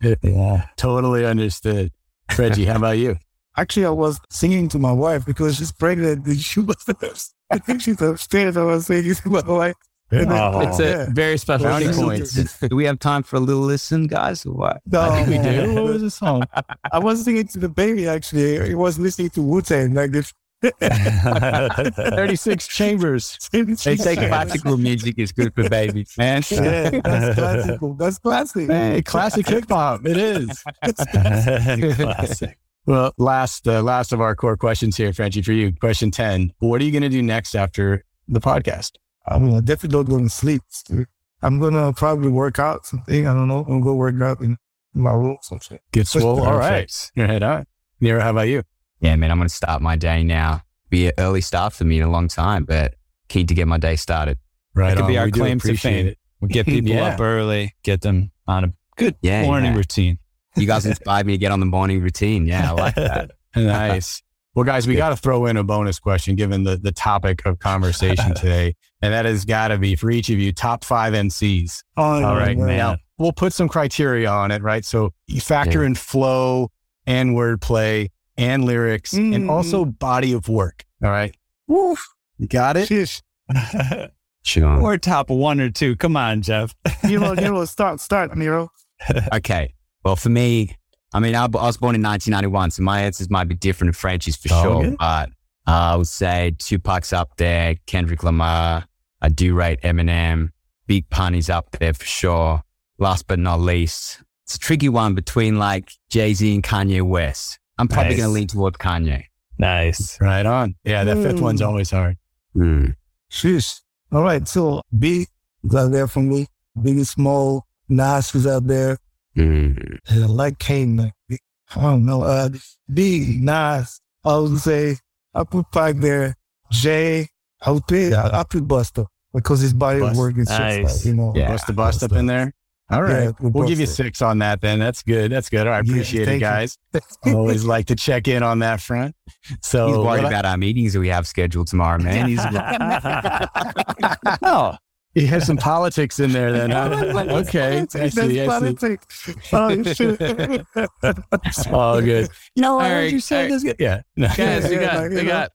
[laughs] yeah, totally understood. Reggie, how about you? Actually, I was singing to my wife because she's pregnant. She was, I think she's upstairs. I was singing to my wife. Oh, it's a yeah. very special points. do we have time for a little listen, guys? Or what? No, I think we do. [laughs] What was the song? I was singing to the baby. Actually, he was listening to Wu Tang like this. [laughs] 36 chambers. they say classical music is good for babies, man. Yeah, that's classical. That's classic. Hey, classic hip hop. It is. classic. [laughs] Well, last uh, last of our core questions here, Frenchy, for you. Question 10. What are you going to do next after the podcast? I'm definitely don't going to sleep. I'm going to probably work out something. I don't know. I'm going to go work out in my room something. Get swole. All right. Your head on. Nero, how about you? yeah, man, I'm going to start my day now. Be an early start for me in a long time, but keen to get my day started. Right. It could on. be our we claim to fame. It. We'll get [laughs] people yeah. up early, get them on a good yeah, morning yeah. routine. You guys [laughs] inspired me to get on the morning routine. Yeah, I like that. [laughs] nice. Well, guys, we got to throw in a bonus question given the, the topic of conversation [laughs] today. And that has got to be for each of you top five MCs. Oh, All right, man. Now, we'll put some criteria on it, right? So you factor yeah. in flow and wordplay and lyrics mm. and also body of work. All right. Woof. You got it? [laughs] Or top one or two. Come on, Jeff. Nero, [laughs] Nero, start, start, Nero. okay. Well, for me, I mean, I, I, was born in 1991, so my answers might be different in Frenchy's for oh, sure. Okay. But uh, I would say Tupac's up there, Kendrick Lamar. I do rate Eminem. Big Pun is up there for sure. Last but not least, it's a tricky one between like Jay Z and Kanye West. I'm probably nice. going to lean toward Kanye. Nice. Right on. Yeah, that mm. fifth one's hmm. always hard. Mm. Sheesh. All right. So big is out there for me. Big and small. Nas is out there. Mm. I like Kane. Like, I don't know. Uh, big Nas. I would say I put Pac there. Jay. I would put, I put Busta because his body Bust. of work is nice. just like, you know. Yeah. Busta Bust up in there. All right. Yeah, we'll, we'll give you six on that then. That's good. That's good. I appreciate yeah, it, guys. [laughs] Always like to check in on that front. So he's worried about I, our meetings that we have scheduled tomorrow, man. He's [laughs] [laughs] oh, he has some politics in there then. Huh? [laughs] okay. I see. I see. Oh, shit. [laughs] All good. You know, what right, you say this? Yeah. [laughs] Guys, we got, we got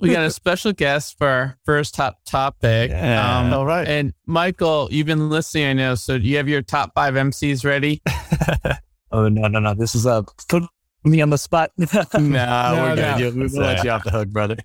we got a special guest for our first top topic. Yeah. Um, All right. And Michael, you've been listening, I know. So you have your top five MCs ready? oh no, no, no! This is a put me on the spot. no, no, we're good. No. We'll let you off the hook, brother.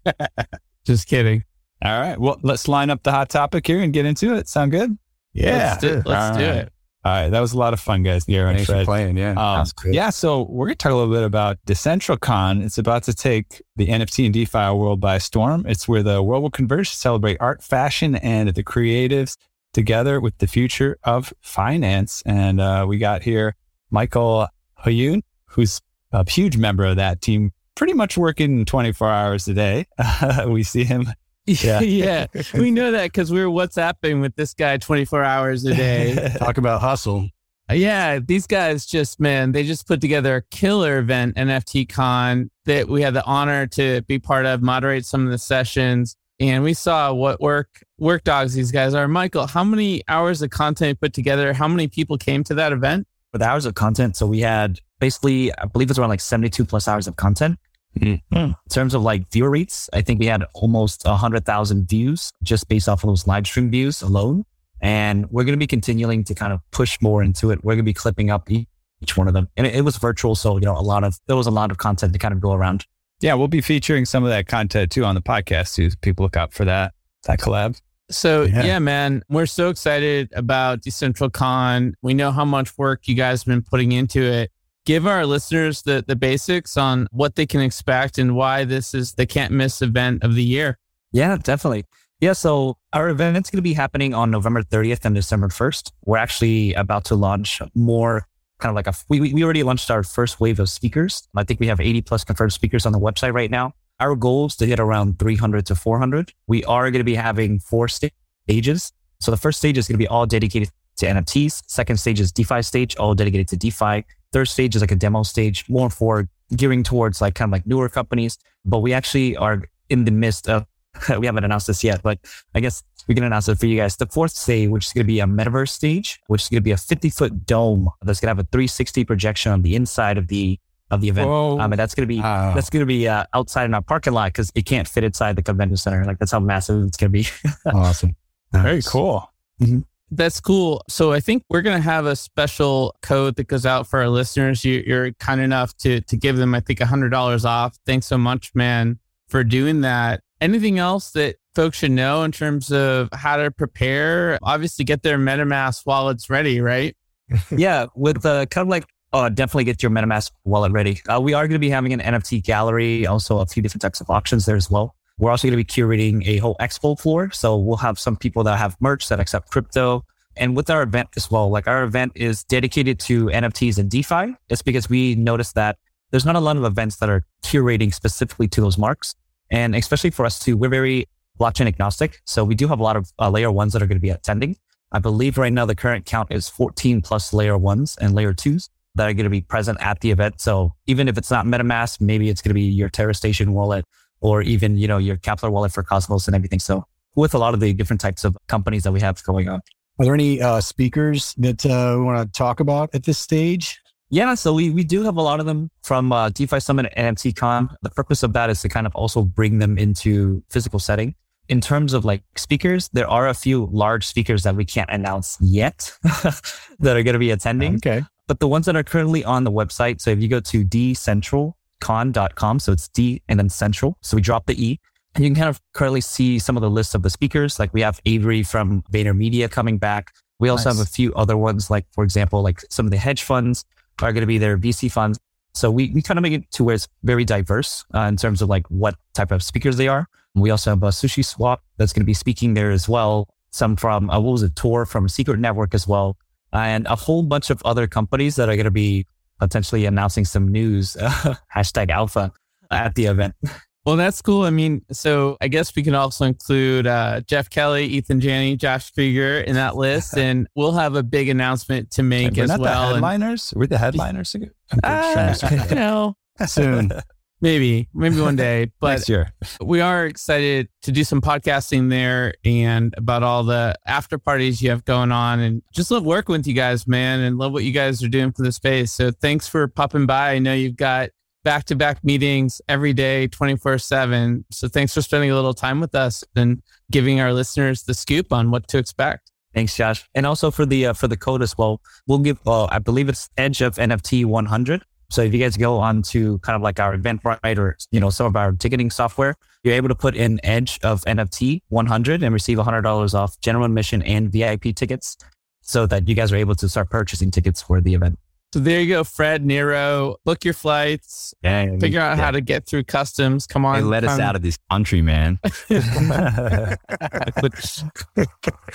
Just kidding. All right. Well, let's line up the hot topic here and get into it. Sound good? Yeah. Let's do, let's do it. All right, that was a lot of fun, guys. Nero and Thanks Fred. for playing. Yeah, um, yeah. So we're gonna talk a little bit about Dcentralcon. It's about to take the NFT and DeFi world by storm. It's where the world will converge to celebrate art, fashion, and the creatives together with the future of finance. And uh, we got here Michael Hoyun, who's a huge member of that team, pretty much working 24 hours a day. [laughs] we see him yeah. [laughs] yeah. [laughs] We know that because we were WhatsApping with this guy 24 hours a day. [laughs] Talk about hustle. Uh, yeah. These guys just, man, they just put together a killer event, NFT Con, that we had the honor to be part of, moderate some of the sessions. and we saw what work work dogs these guys are. Michael, how many hours of content put together? How many people came to that event? With hours of content, so we had basically, I believe it's around like 72 plus hours of content. Mm. In terms of like viewer rates, I think we had almost 100,000 views just based off of those live stream views alone. And we're going to be continuing to kind of push more into it. We're going to be clipping up each one of them. And it, it was virtual. So, you know, a lot of, there was a lot of content to kind of go around. Yeah, we'll be featuring some of that content too on the podcast too. People look out for that that collab. So Yeah. yeah. man, we're so excited about Dcentralcon. We know how much work you guys have been putting into it. Give our listeners the the basics on what they can expect and why this is the can't miss event of the year. Yeah, definitely. Yeah, so our event's going to be happening on November 30th and December 1st. We're actually about to launch more kind of like a, we, we already launched our first wave of speakers. I think we have 80 plus confirmed speakers on the website right now. Our goal is to hit around 300 to 400. We are going to be having four stages. So the first stage is going to be all dedicated to NFTs. Second stage is DeFi stage, all dedicated to DeFi. Third stage is like a demo stage, more for gearing towards like kind of like newer companies. But we actually are in the midst of, [laughs] we haven't announced this yet, but I guess we can announce it for you guys. The fourth stage, which is going to be a metaverse stage, which is going to be a 50 foot dome that's going to have a 360 projection on the inside of the, of the event. Whoa. Um, and that's going to be, Wow. that's going to be uh, outside in our parking lot because it can't fit inside the convention center. Like that's how massive it's going to be. [laughs] awesome. Very Nice. cool. That's cool. So I think we're gonna have a special code that goes out for our listeners. You, you're kind enough to to give them, I think, hundred dollars off. Thanks so much, man, for doing that. Anything else that folks should know in terms of how to prepare? Obviously, get their MetaMask wallets ready, right? [laughs] yeah, with uh, kind of like uh, definitely get your MetaMask wallet ready. Uh, we are going to be having an NFT gallery, also a few different types of auctions there as well. We're also going to be curating a whole expo floor. So we'll have some people that have merch that accept crypto. And with our event as well, like our event is dedicated to NFTs and DeFi. It's because we noticed that there's not a lot of events that are curating specifically to those marks. And especially for us too, we're very blockchain agnostic. So we do have a lot of uh, layer ones that are going to be attending. I believe right now the current count is 14 plus layer ones and layer twos that are going to be present at the event. So even if it's not MetaMask, maybe it's going to be your Terra Station wallet or even, you know, your Keplr wallet for Cosmos and everything. So with a lot of the different types of companies that we have going on. Are there any uh, speakers that uh, we want to talk about at this stage? Yeah, so we, we do have a lot of them from uh, DeFi Summit and NFT Con. The purpose of that is to kind of also bring them into physical setting. In terms of like speakers, there are a few large speakers that we can't announce yet [laughs] that are going to be attending. Okay. But the ones that are currently on the website, so if you go to dcentralcon.com, so it's D and then central. So we drop the E. And you can kind of currently see some of the lists of the speakers. Like we have Avery from VaynerMedia coming back. We also Nice. have a few other ones, like for example, like some of the hedge funds are going to be there, VC funds. So we, we kind of make it to where it's very diverse uh, in terms of like what type of speakers they are. We also have a Sushi Swap that's going to be speaking there as well. Some from, uh, what was it, Tor from Secret Network as well. And a whole bunch of other companies that are going to be potentially announcing some news, [laughs] hashtag alpha at the event. Well, that's cool. I mean, so I guess we can also include uh, Jeff Kelley, Eathan Janney, Josh Kriger in that list, [laughs] and we'll have a big announcement to make We're as not the well. And, headliners. We're the headliners. I'm uh, you know, [laughs] Soon. Maybe, maybe one day. [laughs] But Next year. we are excited to do some podcasting there and about all the after parties you have going on and just love working with you guys, man, and love what you guys are doing for the space. So thanks for popping by. I know you've got back to back meetings every day, 24 seven. So thanks for spending a little time with us and giving our listeners the scoop on what to expect. Thanks, Josh. And also for the uh, for the code as well, we'll give. Uh, I believe it's Edge of NFT 100. So if you guys go on to kind of like our Eventbrite or you know some of our ticketing software, you're able to put in Edge of NFT 100 and receive $100 off general admission and VIP tickets, so that you guys are able to start purchasing tickets for the event. So there you go, Fred, Nero. Book your flights, Yeah, figure out how to get through customs. Come on. They let us out of this country, man. Well, [laughs]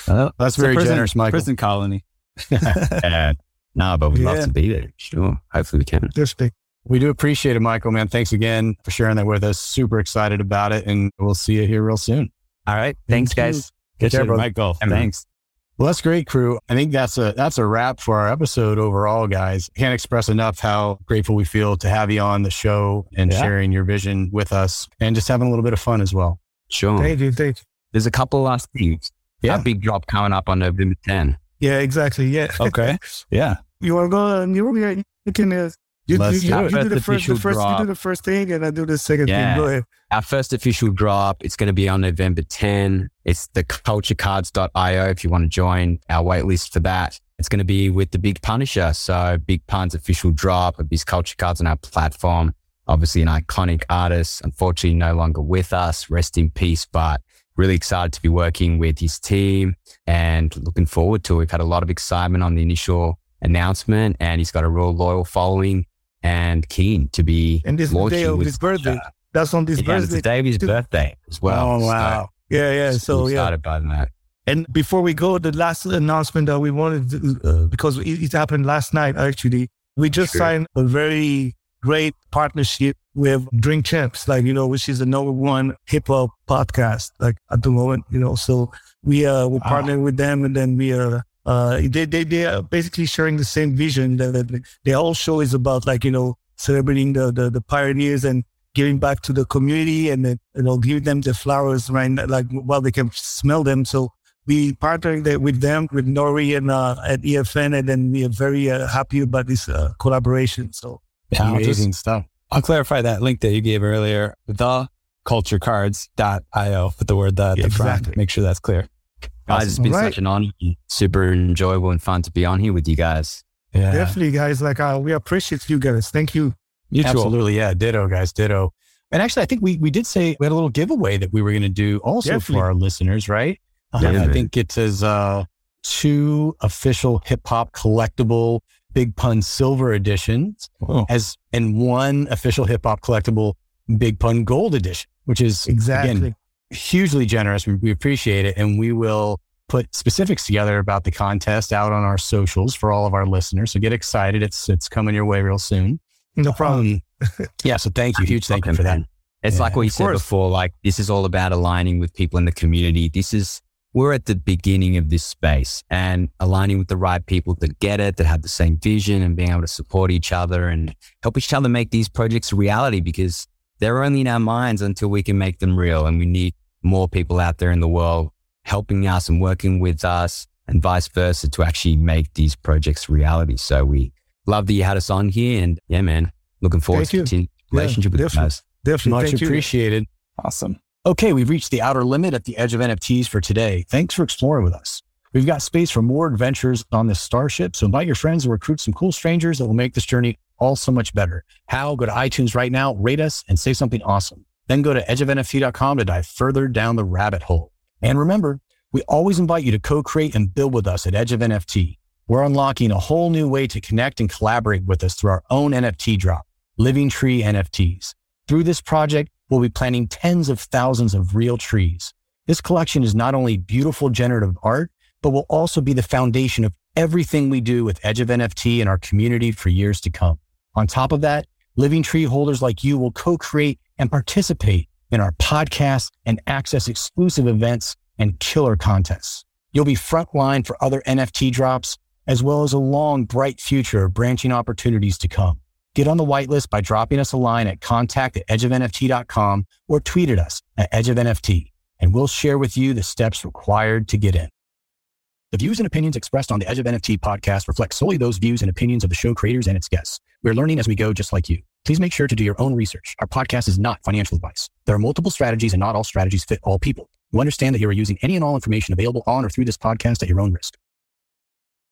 [laughs] That's very prison- generous, Michael. Prison colony. [laughs] Uh, no, but we'd love to be there. Sure. Hopefully we can. Definitely. We do appreciate it, Michael, man. Thanks again for sharing that with us. Super excited about it. And we'll see you here real soon. All right, thanks, Thank guys. Good Shit, care, brother. Michael. Thanks. Well, that's great, crew. I think that's a that's a wrap for our episode overall, guys. Can't express enough how grateful we feel to have you on the show and Yeah. sharing your vision with us and just having a little bit of fun as well. Sure. Thank you, thank you. There's a couple last things. Yeah. Our big drop coming up on November 10. Yeah, exactly. Yeah. Okay. [laughs] Yeah. You want to go? Uh, you, yeah, you can. Uh, you, Let's you, do you, it. you do the First first, the first, you do the first thing, and I do the second Yeah. thing. Go ahead. Our first official drop, it's going to be on November 10. It's the culturecards.io if you want to join our waitlist for that. It's going to be with the Big Punisher. So Big Pun's official drop of his culture cards on our platform. Obviously an iconic artist, unfortunately no longer with us. Rest in peace, but really excited to be working with his team and looking forward to it. We've had a lot of excitement on the initial announcement and he's got a real loyal following and keen to be And this launching day of his birthday. Culture. That's on this Yeah, it's birthday. the day of his birthday as well. oh, So, wow. Yeah, yeah. So yeah. excited by that. And before we go, the last announcement that we wanted, to, uh, because it, it happened last night, actually, we just Sure. signed a very great partnership with Drink Champs, like, you know, which is the number one hip hop podcast, like at the moment, you know. So we, uh, we're partnering with them and then we are, uh, they, they, they are basically sharing the same vision that that their whole show is about, like, you know, celebrating the, the, the pioneers and giving back to the community and then, you know, giving them the flowers, right? Like, while they can smell them. So, we partnering with them with N.O.R.E. and uh, at EFN, and then we are very uh, happy about this uh, collaboration. So Yeah. I'll, just- Amazing stuff. I'll clarify that link that you gave earlier, the culturecards.io with the word the at Yeah, the front. exactly. Make sure that's clear. Guys, it's been Right. such an honor. Super enjoyable and fun to be on here with you guys. Yeah. definitely, guys, like uh, we appreciate you guys. Thank you. Mutual. Absolutely. Yeah. Ditto, guys. Ditto. And actually, I think we, we did say we had a little giveaway that we were going to do also Definitely. for our listeners, right? Uh, I think it says uh, two official hip hop collectible Big Pun Silver editions Oh, as and one official hip hop collectible Big Pun Gold edition, which is Exactly. again hugely generous. We, we appreciate it, and we will put specifics together about the contest out on our socials for all of our listeners. So get excited; it's it's coming your way real soon. no problem. Um, yeah. So thank you, huge thank you for that. It's Yeah, like what you said course. before, like this is all about aligning with people in the community. This is, we're at the beginning of this space and aligning with the right people that get it, that have the same vision and being able to support each other and help each other make these projects a reality because they're only in our minds until we can make them real. And we need more people out there in the world helping us and working with us and vice versa to actually make these projects reality. So we love that you had us on here and yeah, man, looking forward Thank to you. continuing Yeah, relationship with you definitely. guys. Definitely. Much Thank you. appreciated. awesome. Okay, we've reached the outer limit at the edge of NFTs for today. Thanks for exploring with us. We've got space for more adventures on this starship, so invite your friends and recruit some cool strangers that will make this journey all so much better. How? Go to iTunes right now, rate us, and say something awesome. Then go to edgeofnft.com to dive further down the rabbit hole. And remember, we always invite you to co-create and build with us at Edge of NFT. We're unlocking a whole new way to connect and collaborate with us through our own NFT drop, Living Tree NFTs. Through this project, we'll be planting tens of thousands of real trees. This collection is not only beautiful generative art, but will also be the foundation of everything we do with Edge of NFT and our community for years to come. On top of that, living tree holders like you will co-create and participate in our podcast and access exclusive events and killer contests. You'll be frontline for other NFT drops, as well as a long, bright future of branching opportunities to come. Get on the whitelist by dropping us a line at contact at edgeofnft.com or tweet at us at edgeofnft, and we'll share with you the steps required to get in. The views and opinions expressed on the Edge of NFT podcast reflect solely those views and opinions of the show creators and its guests. We're learning as we go, just like you. Please make sure to do your own research. Our podcast is not financial advice. There are multiple strategies and not all strategies fit all people. You understand that you are using any and all information available on or through this podcast at your own risk.